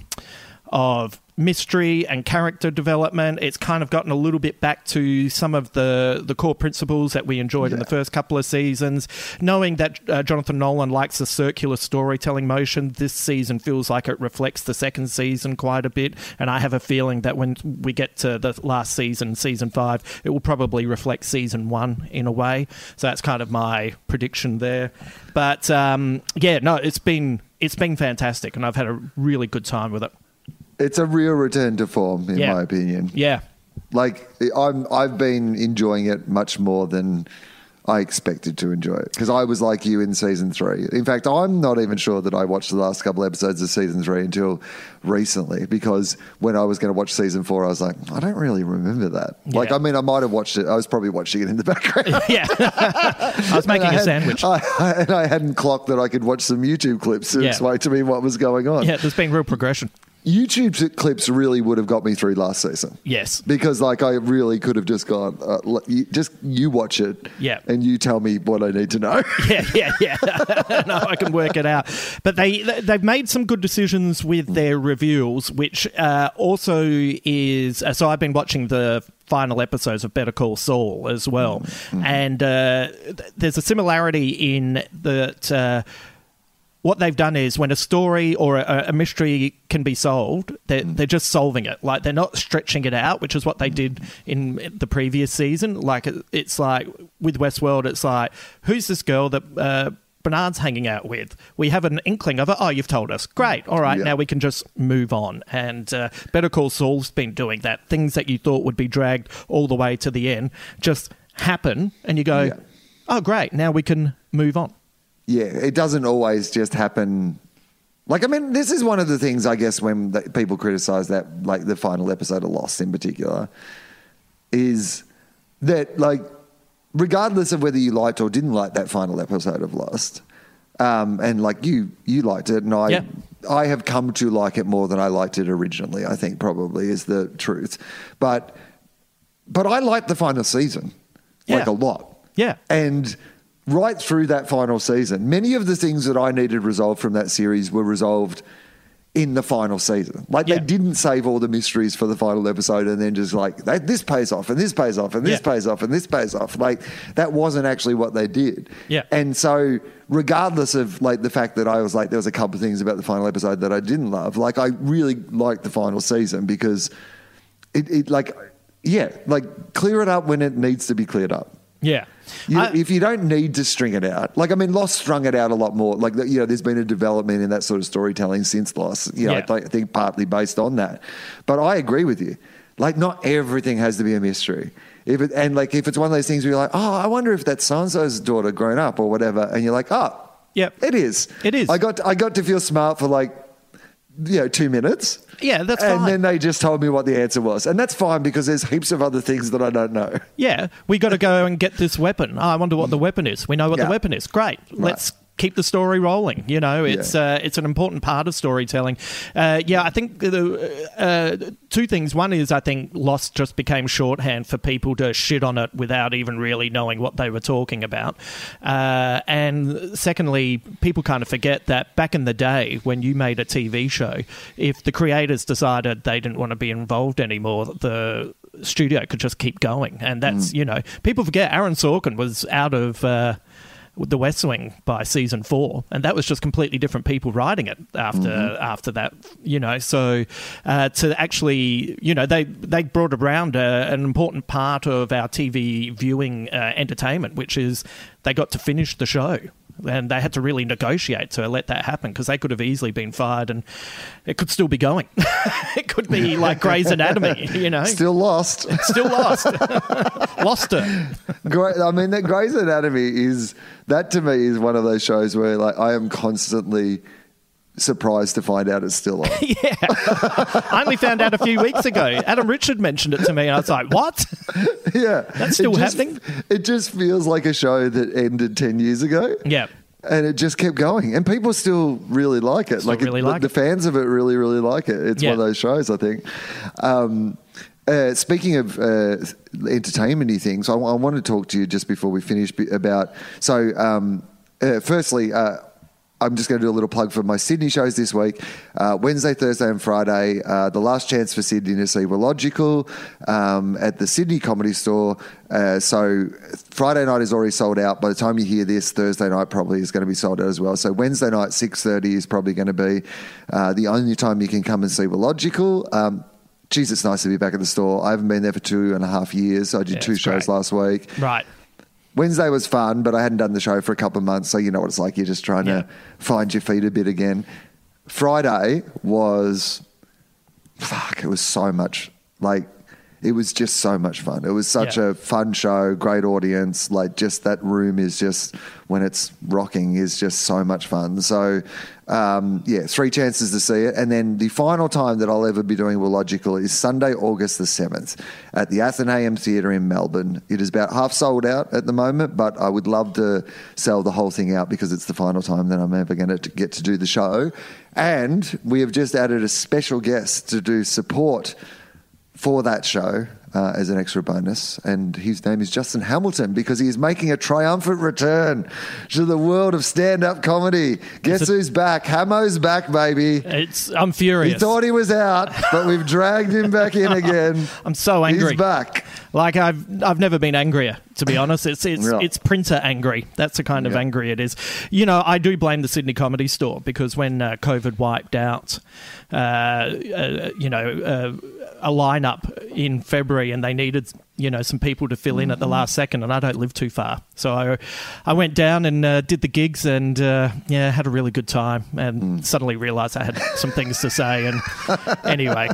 of mystery and character development. It's kind of gotten a little bit back to some of the the core principles that we enjoyed in the first couple of seasons. Knowing that uh, Jonathan Nolan likes the circular storytelling motion, this season feels like it reflects the second season quite a bit. And I have a feeling that when we get to the last season, season five, it will probably reflect season one in a way. So that's kind of my prediction there. But um, yeah, no, it's been it's been fantastic, and I've had a really good time with it. It's a real return to form, in Yeah. my opinion. Yeah. Like I'm, I've been enjoying it much more than I expected to enjoy it because I was like you in season three. In fact, I'm not even sure that I watched the last couple episodes of season three until recently because when I was going to watch season four, I was like, I don't really remember that. Like, Yeah. I mean, I might have watched it. I was probably watching it in the background. Yeah. I was making a had- sandwich. I, I- and I hadn't clocked that I could watch some YouTube clips to Yeah. explain to me what was going on. yeah, there's been real progression. YouTube clips really would have got me through last season. Yes. Because like I really could have just gone, uh, you, just you watch it, Yeah. and you tell me what I need to know. Yeah, yeah, yeah. no, I can work it out. But they they've made some good decisions with their reveals, which uh, also is. Uh, so I've been watching the final episodes of Better Call Saul as well, and uh, th- there's a similarity in that. What they've done is when a story or a, a mystery can be solved, they're, they're just solving it. Like they're not stretching it out, which is what they did in the previous season. Like it- it's like with Westworld, it's like who's this girl that uh, Bernard's hanging out with? We have an inkling of it. Oh, you've told us. Great. All right, Yeah. now we can just move on. And uh, Better Call Saul's been doing that. Things that you thought would be dragged all the way to the end just happen, and you go, Yeah. oh, great. Now we can move on. Yeah, it doesn't always just happen. Like, I mean, this is one of the things I guess when the, people criticize that, like the final episode of Lost in particular, is that like, regardless of whether you liked or didn't like that final episode of Lost, um, and like you, you liked it, and I, Yeah. I have come to like it more than I liked it originally. I think probably is the truth, but but I liked the final season like a lot. Yeah. And right through that final season, many of the things that I needed resolved from that series were resolved in the final season. Like Yeah. they didn't save all the mysteries for the final episode and then just like "That- this pays off and this pays off and this Yeah. pays off and this pays off. Like that wasn't actually what they did. Yeah. And so regardless of like the fact that I was like there was a couple of things about the final episode that I didn't love, like I really liked the final season because it, it like yeah, like clear it up when it needs to be cleared up. Yeah. You, I- if you don't need to string it out, like I mean, Lost strung it out a lot more. Like you know, there's been a development in that sort of storytelling since Lost. You know, I, Yeah. th- I think partly based on that. But I agree with you. Like, not everything has to be a mystery. If it, and like if it's one of those things where you're like, oh, I wonder if that's so and so's daughter grown up or whatever, and you're like, oh, Yep. it is. It is. I got I got to feel smart for like you know two minutes. Yeah, that's and fine. then they just told me what the answer was, and that's fine because there's heaps of other things that I don't know. Yeah, we got to go and get this weapon. Oh, I wonder what the mm. weapon is. We know what Yeah. the weapon is. Great. Let's keep the story rolling. You know, it's Yeah. uh, it's an important part of storytelling. Uh, yeah, I think the uh, two things. One is I think Lost just became shorthand for people to shit on it without even really knowing what they were talking about. Uh, and secondly, people kind of forget that back in the day when you made a TV show, if the creators decided they didn't want to be involved anymore, the studio could just keep going. And that's, you know, people forget Aaron Sorkin was out of. Uh, the West Wing by season four, and that was just completely different people writing it after after that. You know, so uh, to actually, you know, they they brought around uh, an important part of our TV viewing uh, entertainment, which is they got to finish the show. And they had to really negotiate to let that happen because they could have easily been fired and it could still be going. it could be like Grey's Anatomy, you know, Still lost. still lost, lost it. Great. I mean, that Grey's Anatomy is that to me is one of those shows where like I am constantly surprised to find out it's still on. Yeah. I only found out a few weeks ago. Adam Richard mentioned it to me, and I was like, what? yeah, That's still It just- happening? It just feels like a show that ended ten years ago. Yeah. And it just kept going, and people still really like it. Still like really the, like the it. fans of it really, really like it. It's Yeah. one of those shows, I think. Um, uh, speaking of uh, entertainmenty things, I, I want to talk to you just before we finish about. So, um, uh, firstly, uh, I'm just going to do a little plug for my Sydney shows this week. Uh, Wednesday, Thursday, and Friday. Uh, the last chance for Sydney to see Wilogical um, at the Sydney Comedy Store. Uh, so Friday night is already sold out. By the time you hear this, Thursday night probably is going to be sold out as well. So Wednesday night, six thirty is probably going to be uh, the only time you can come and see Wilogical. Um, Geez, it's nice to be back at the store. I haven't been there for two and a half years. I did Yeah, two shows great. last week. Right. Wednesday was fun, but I hadn't done the show for a couple of months, so you know what it's like. You're just trying Yeah. to find your feet a bit again. Friday was fuck. It was so much like it was just so much fun. It was such Yeah. a fun show, great audience. Like just that room is just when it's rocking is just so much fun. So um, yeah, three chances to see it, and then the final time that I'll ever be doing Wilogical is Sunday, August the seventh, at the Athenaeum Theatre in Melbourne. It is about half sold out at the moment, but I would love to sell the whole thing out because it's the final time that I'm ever going to get to do the show. And we have just added a special guest to do support for that show uh, as an extra bonus. And his name is Justin Hamilton because he is making a triumphant return to the world of stand up comedy. Guess it- who's back? Hammo's back, baby. It's I'm furious. He thought he was out, but we've dragged him back in again. I'm so angry. He's back. Like I've I've never been angrier, to be honest. It's it's Yeah. it's printer angry. That's the kind of angry it is. You know, I do blame the Sydney Comedy Store because when uh, COVID wiped out, uh, uh, you know, uh, a lineup in February, and they needed you know some people to fill in at the Mm-hmm. last second, and I don't live too far, so I I went down and uh, did the gigs, and uh, yeah, had a really good time, and Mm. suddenly realised I had some things to say, and anyway,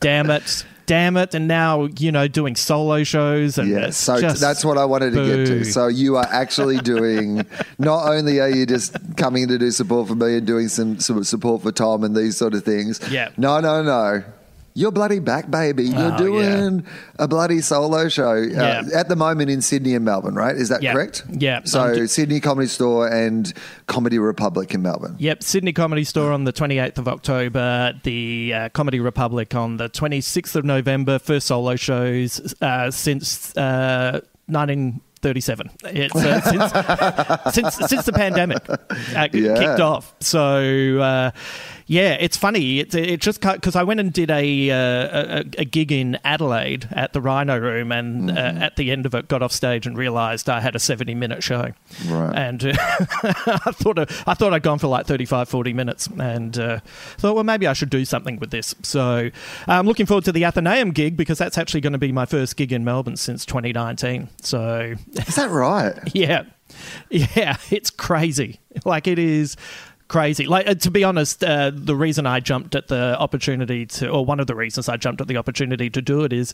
damn it. Damn it! And now you know doing solo shows and Yes, so just that's what I wanted to get to. So you are actually doing. not only are you just coming to do support for me and doing some, some support for Tom and these sort of things. Yeah. No, no, no. You're bloody back, baby. You're Oh, doing a bloody solo show uh, Yeah. at the moment in Sydney and Melbourne, right? Is that Yeah. correct? Yeah. So I'm Sydney Comedy Store and Comedy Republic in Melbourne. Yep, Sydney Comedy Store on the 28th of October, the uh, Comedy Republic on the 26th of November, first solo shows uh, since uh, 1937. It's uh, since, since since the pandemic uh, Yeah. kicked off. So uh, yeah, it's funny. It, it just because I went and did a, uh, a a gig in Adelaide at the Rhino Room, and uh, at the end of it, got off stage and realised I had a 70 minute show. Right. And uh, I thought I thought I'd gone for like 35, 40 minutes, and uh, thought, well, maybe I should do something with this. So I'm looking forward to the Athenaeum gig because that's actually going to be my first gig in Melbourne since 2019. So Is that right? yeah, yeah, it's crazy. Like it is crazy. Like uh, to be honest, uh, the reason I jumped at the opportunity to, or one of the reasons I jumped at the opportunity to do it is.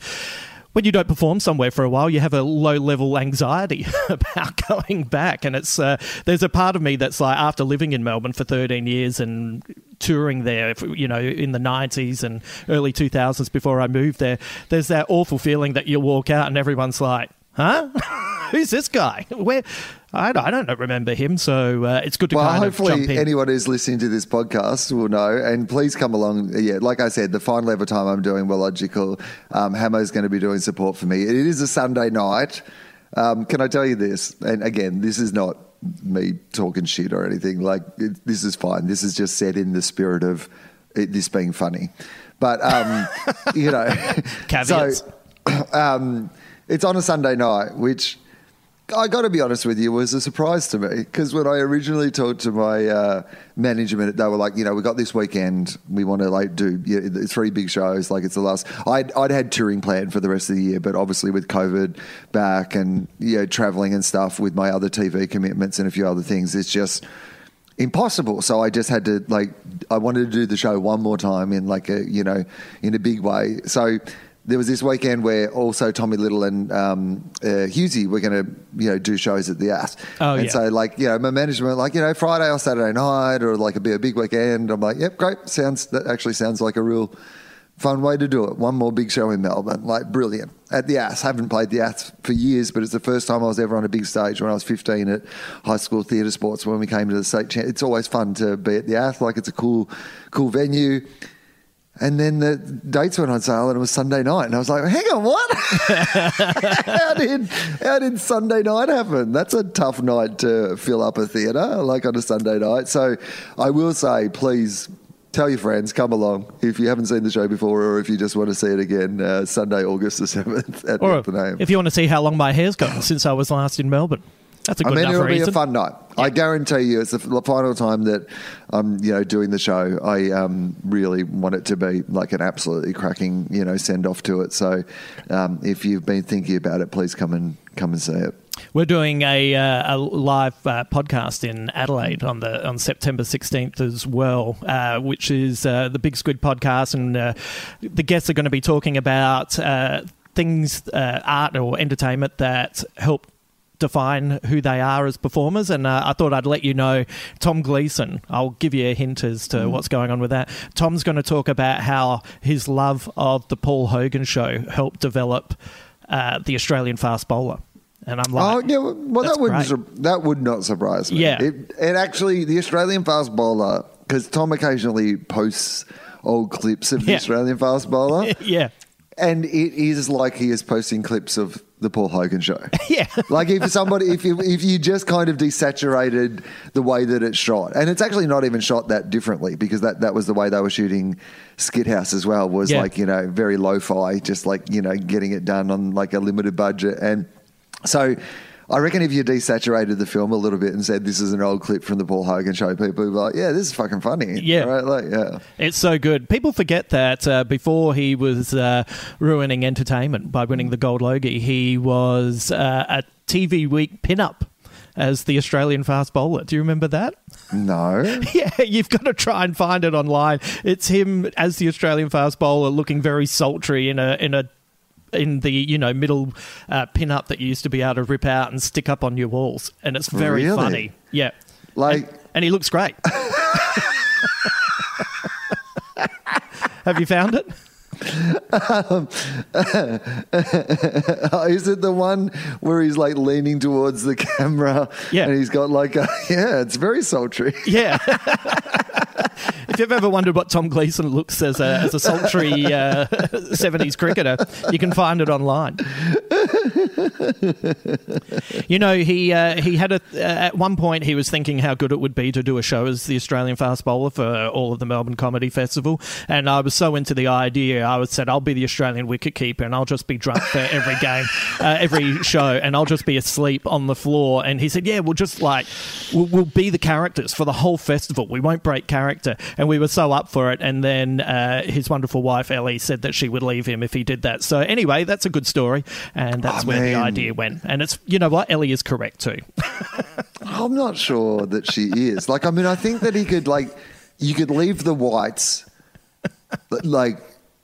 When you don't perform somewhere for a while, you have a low level anxiety about going back. And it's uh, there's a part of me that's like after living in Melbourne for 13 years and touring there, you know, in the 90s and early 2000s before I moved there, there's that awful feeling that you walk out and everyone's like, huh? Who's this guy? Where? I don't, I don't remember him, so uh, it's good to Well, kind of jump hopefully, in. anyone who's listening to this podcast will know. And please come along. Yeah, like I said, the final ever time I'm doing Wilogical, um, Hammo's going to be doing support for me. It is a Sunday night. Um, can I tell you this? And again, this is not me talking shit or anything. Like, it, this is fine. This is just said in the spirit of it, this being funny. But, um, you know, Caveats. so um, it's on a Sunday night, which I got to be honest with you, it was a surprise to me because when I originally talked to my uh, management, they were like, you know, we got this weekend, we want to like do you know, three big shows, like it's the last. I'd, I'd had touring planned for the rest of the year, but obviously with COVID back and you know traveling and stuff with my other TV commitments and a few other things, it's just impossible. So I just had to like I wanted to do the show one more time in like a you know in a big way. So there was this weekend where also Tommy Little and um, uh, Hughesy were going to you know do shows at the Ass. Oh, and yeah. so like you know my management were like you know Friday or Saturday night or like a big, a big weekend. I'm like yep great sounds that actually sounds like a real. Fun way to do it. One more big show in Melbourne. Like, brilliant. At the Ass. Haven't played the Ass for years, but it's the first time I was ever on a big stage when I was 15 at high school theatre sports when we came to the state. It's always fun to be at the Ass. Like, it's a cool, cool venue. And then the dates went on sale and it was Sunday night. And I was like, hang on, what? how, did, how did Sunday night happen? That's a tough night to fill up a theatre, like on a Sunday night. So I will say, please tell your friends, come along. If you haven't seen the show before or if you just want to see it again, uh, Sunday, August the 7th at the or Athenaeum. if you want to see how long my hair's gone since I was last in Melbourne, that's a I good mean, it'll be a fun night. I guarantee you, it's the final time that I'm, you know, doing the show. I um, really want it to be like an absolutely cracking, you know, send off to it. So, um, if you've been thinking about it, please come and come and see it. We're doing a, uh, a live uh, podcast in Adelaide on the on September 16th as well, uh, which is uh, the Big Squid podcast, and uh, the guests are going to be talking about uh, things, uh, art or entertainment that help define who they are as performers. And uh, I thought I'd let you know, Tom Gleeson. I'll give you a hint as to what's going on with that. Tom's going to talk about how his love of the Paul Hogan show helped develop uh, the Australian fast bowler. And I'm like, Oh yeah, well that would that would not surprise me. Yeah. it, it actually the Australian fast bowler because Tom occasionally posts old clips of the Yeah. Australian fast bowler. yeah. And it is like he is posting clips of the Paul Hogan show. Yeah. like if somebody, if you, if you just kind of desaturated the way that it's shot, and it's actually not even shot that differently because that that was the way they were shooting Skithouse as well. Was Yeah. like you know very lo-fi, just like you know getting it done on like a limited budget, and so. I reckon if you desaturated the film a little bit and said this is an old clip from the Paul Hogan show, people would be like, "Yeah, this is fucking funny." Yeah. right? Like, yeah. It's so good. People forget that uh, before he was uh, ruining entertainment by winning the Gold Logie, he was uh, a TV Week pinup as the Australian fast bowler. Do you remember that? No. Yeah, you've got to try and find it online. It's him as the Australian fast bowler, looking very sultry in a in a in the you know middle uh, pin up that you used to be able to rip out and stick up on your walls, and it's very Really? funny. Yeah, Like, and, and he looks great. Have you found it? is it the one where he's like leaning towards the camera? Yeah. And he's got like a, yeah, it's very sultry. Yeah. if you've ever wondered what Tom Gleeson looks as a, as a sultry uh, 70s cricketer, you can find it online. you know, he uh, he had a uh, at one point he was thinking how good it would be to do a show as the Australian fast bowler for all of the Melbourne Comedy Festival, and I was so into the idea. I was said I'll be the Australian wicket keeper, and I'll just be drunk for every game, uh, every show, and I'll just be asleep on the floor. And he said, "Yeah, we'll just like we'll, we'll be the characters for the whole festival. We won't break character." And we were so up for it. And then uh, his wonderful wife Ellie said that she would leave him if he did that. So anyway, that's a good story, and that's Oh, where the idea went. And it's you know what Ellie is correct too. I'm not sure that she is. Like, I mean, I think that he could, like, you could leave the whites, like,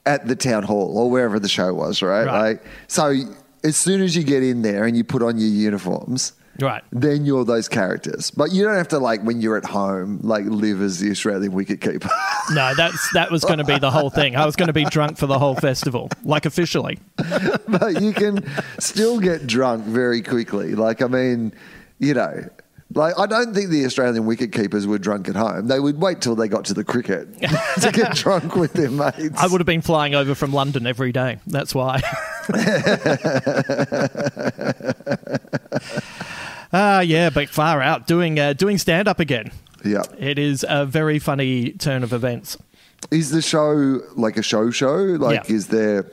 at the town hall or wherever the show was, right? Right. Like, so as soon as you get in there and you put on your uniforms, Right. then you're those characters. But you don't have to, like, when you're at home, like, live as the Australian wicket keeper. No, that's that was going to be the whole thing. I was going to be drunk for the whole festival, like officially. but you can still get drunk very quickly. Like, I mean, you know, like I don't think the Australian wicket keepers were drunk at home. They would wait till they got to the cricket to get drunk with their mates. I would have been flying over from London every day. That's why. Ah, yeah, but far out doing uh, doing stand up again. Yeah. It is a very funny turn of events. Is the show like a show show? Like, Yeah. is there?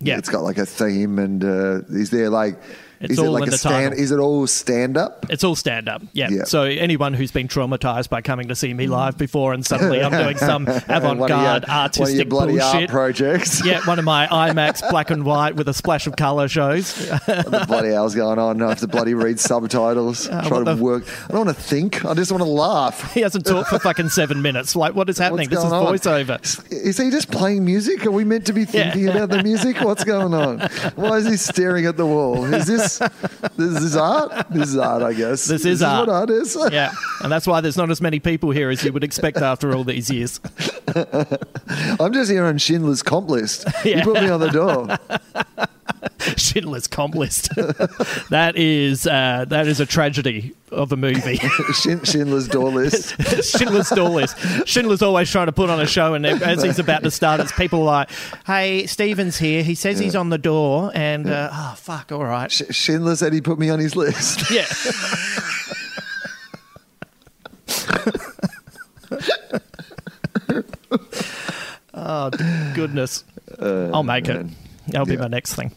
Yeah. It's got like a theme, and uh, is there like? It's is it all like in a the stand? title. Is it all stand up? It's all stand up. Yeah. Yeah. So anyone who's been traumatized by coming to see me live before and suddenly I'm doing some avant One of your- garde one of your artistic bloody art bullshit. projects. yeah, one of my IMAX black and white with a splash of colour shows. What the bloody hell's going on? I have to bloody read subtitles. Uh, try to the- work. I don't want to think. I just want to laugh. he hasn't talked for fucking seven minutes. Like, what is happening? What's This is on? voiceover. Is he just playing music? Are we meant to be Yeah. thinking about the music? What's going on? Why is he staring at the wall? Is this this is art? This is art, I guess. This is what art. art is. Yeah, and that's why there's not as many people here as you would expect after all these years. I'm just here on Schindler's comp list. Yeah. You put me on the door. Schindler's comp list. that is uh, that is a tragedy of a movie. Schindler's door list. Schindler's door list. Schindler's always trying to put on a show, and as he's about to start, it's people like, "Hey, Steven's here. He says he's on the door." And uh, oh fuck, all right, Sch- Schindler said he put me on his list. yeah. oh goodness, I'll make it. That'll be my next thing.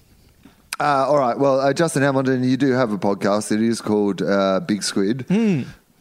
Uh, all right. Well, uh, Justin Hamilton, you do have a podcast. It is called uh, Big Squid.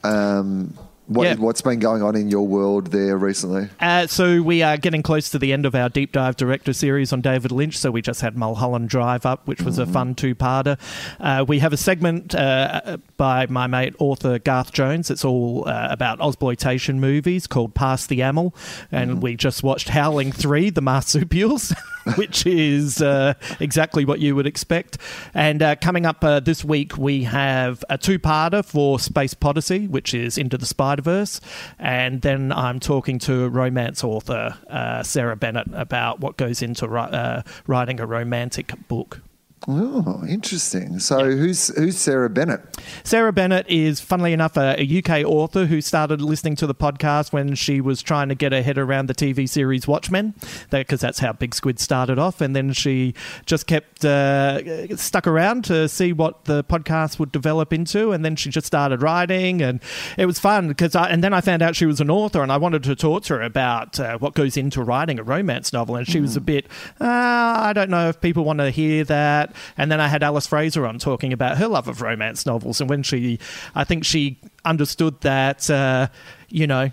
Um, what. Yeah. What's been going on in your world there recently? Uh, so we are getting close to the end of our deep dive director series on David Lynch. So we just had Mulholland Drive up, which was a fun two-parter. Uh, we have a segment uh, by my mate author Garth Jones. It's all uh, about exploitation movies called Past the Amel, and we just watched Howling Three: The Marsupials. Which is uh, exactly what you would expect. And uh, coming up uh, this week, we have a two parter for Space Podyssey, which is Into the Spider Verse. And then I'm talking to romance author uh, Sarah Bennett about what goes into ri- uh, writing a romantic book. Oh, interesting. So who's who's Sarah Bennett? Sarah Bennett is, funnily enough, a, a UK author who started listening to the podcast when she was trying to get her head around the TV series Watchmen, because that's how Big Squid started off. And then she just kept uh, stuck around to see what the podcast would develop into. And then she just started writing, and it was fun because. And then I found out she was an author, and I wanted to talk to her about uh, what goes into writing a romance novel. And she was a bit, uh, I don't know if people want to hear that. And then I had Alice Fraser on talking about her love of romance novels. And when she, I think she understood that, uh, you know,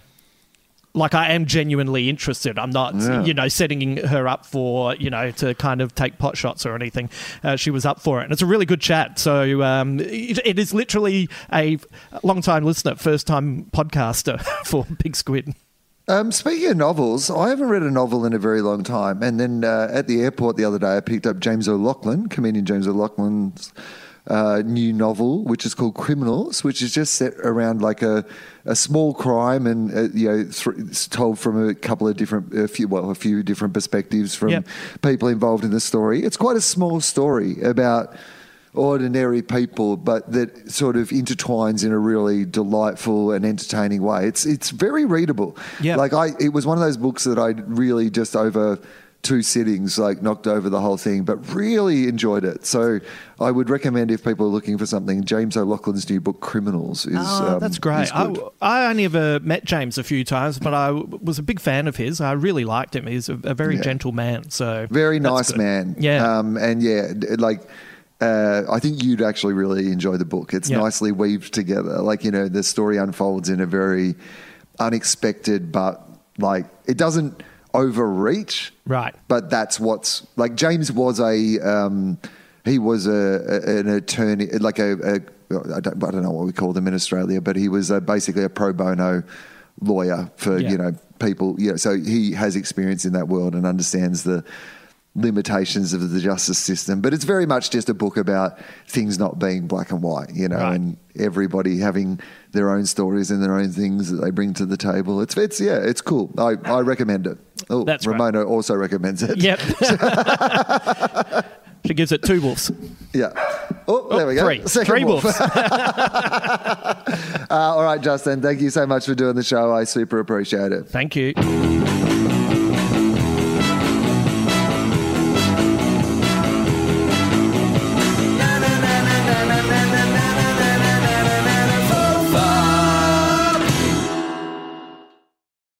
like I am genuinely interested. I'm not, Yeah. you know, setting her up for, you know, to kind of take pot shots or anything. Uh, she was up for it. And it's a really good chat. So um, it, it is literally a long time listener, first time podcaster for Big Squid. Um, speaking of novels, I haven't read a novel in a very long time. And then uh, at the airport the other day, I picked up James O'Loughlin, comedian James O'Loughlin's uh, new novel, which is called Criminals, which is just set around like a, a small crime and uh, you know th- it's told from a couple of different, a few well, a few different perspectives from Yep. people involved in the story. It's quite a small story about ordinary people, but that sort of intertwines in a really delightful and entertaining way. It's it's very readable. Yeah. Like I, it was one of those books that I really just over two sittings like knocked over the whole thing, but really enjoyed it. So I would recommend if people are looking for something, James O'Loughlin's new book Criminals is. Oh, um, that's great. I. I only ever met James a few times, but I w- was a big fan of his. I really liked him. He's a, a very Yeah. gentle man. So Very nice good. man. Yeah. Um, and yeah, like, uh, I think you'd actually really enjoy the book. It's Yeah. nicely weaved together. Like, you know, the story unfolds in a very unexpected, but like, it doesn't overreach. Right. But that's what's like, James was a, um, he was a, a an attorney, like a, a I, don't, I don't know what we call them in Australia, but he was basically a pro bono lawyer for, Yeah. you know, people. You know, so he has experience in that world and understands the limitations of the justice system. But it's very much just a book about things not being black and white, you know, Right. and everybody having their own stories and their own things that they bring to the table. It's it's yeah, it's cool. I, I recommend it. Oh, That's right. Ramona also recommends it. Yep. she gives it two wolves. Yeah. Oh, there we go. Three. Second Three wolf. wolves. Uh, all right, Justin. Thank you so much for doing the show. I super appreciate it. Thank you.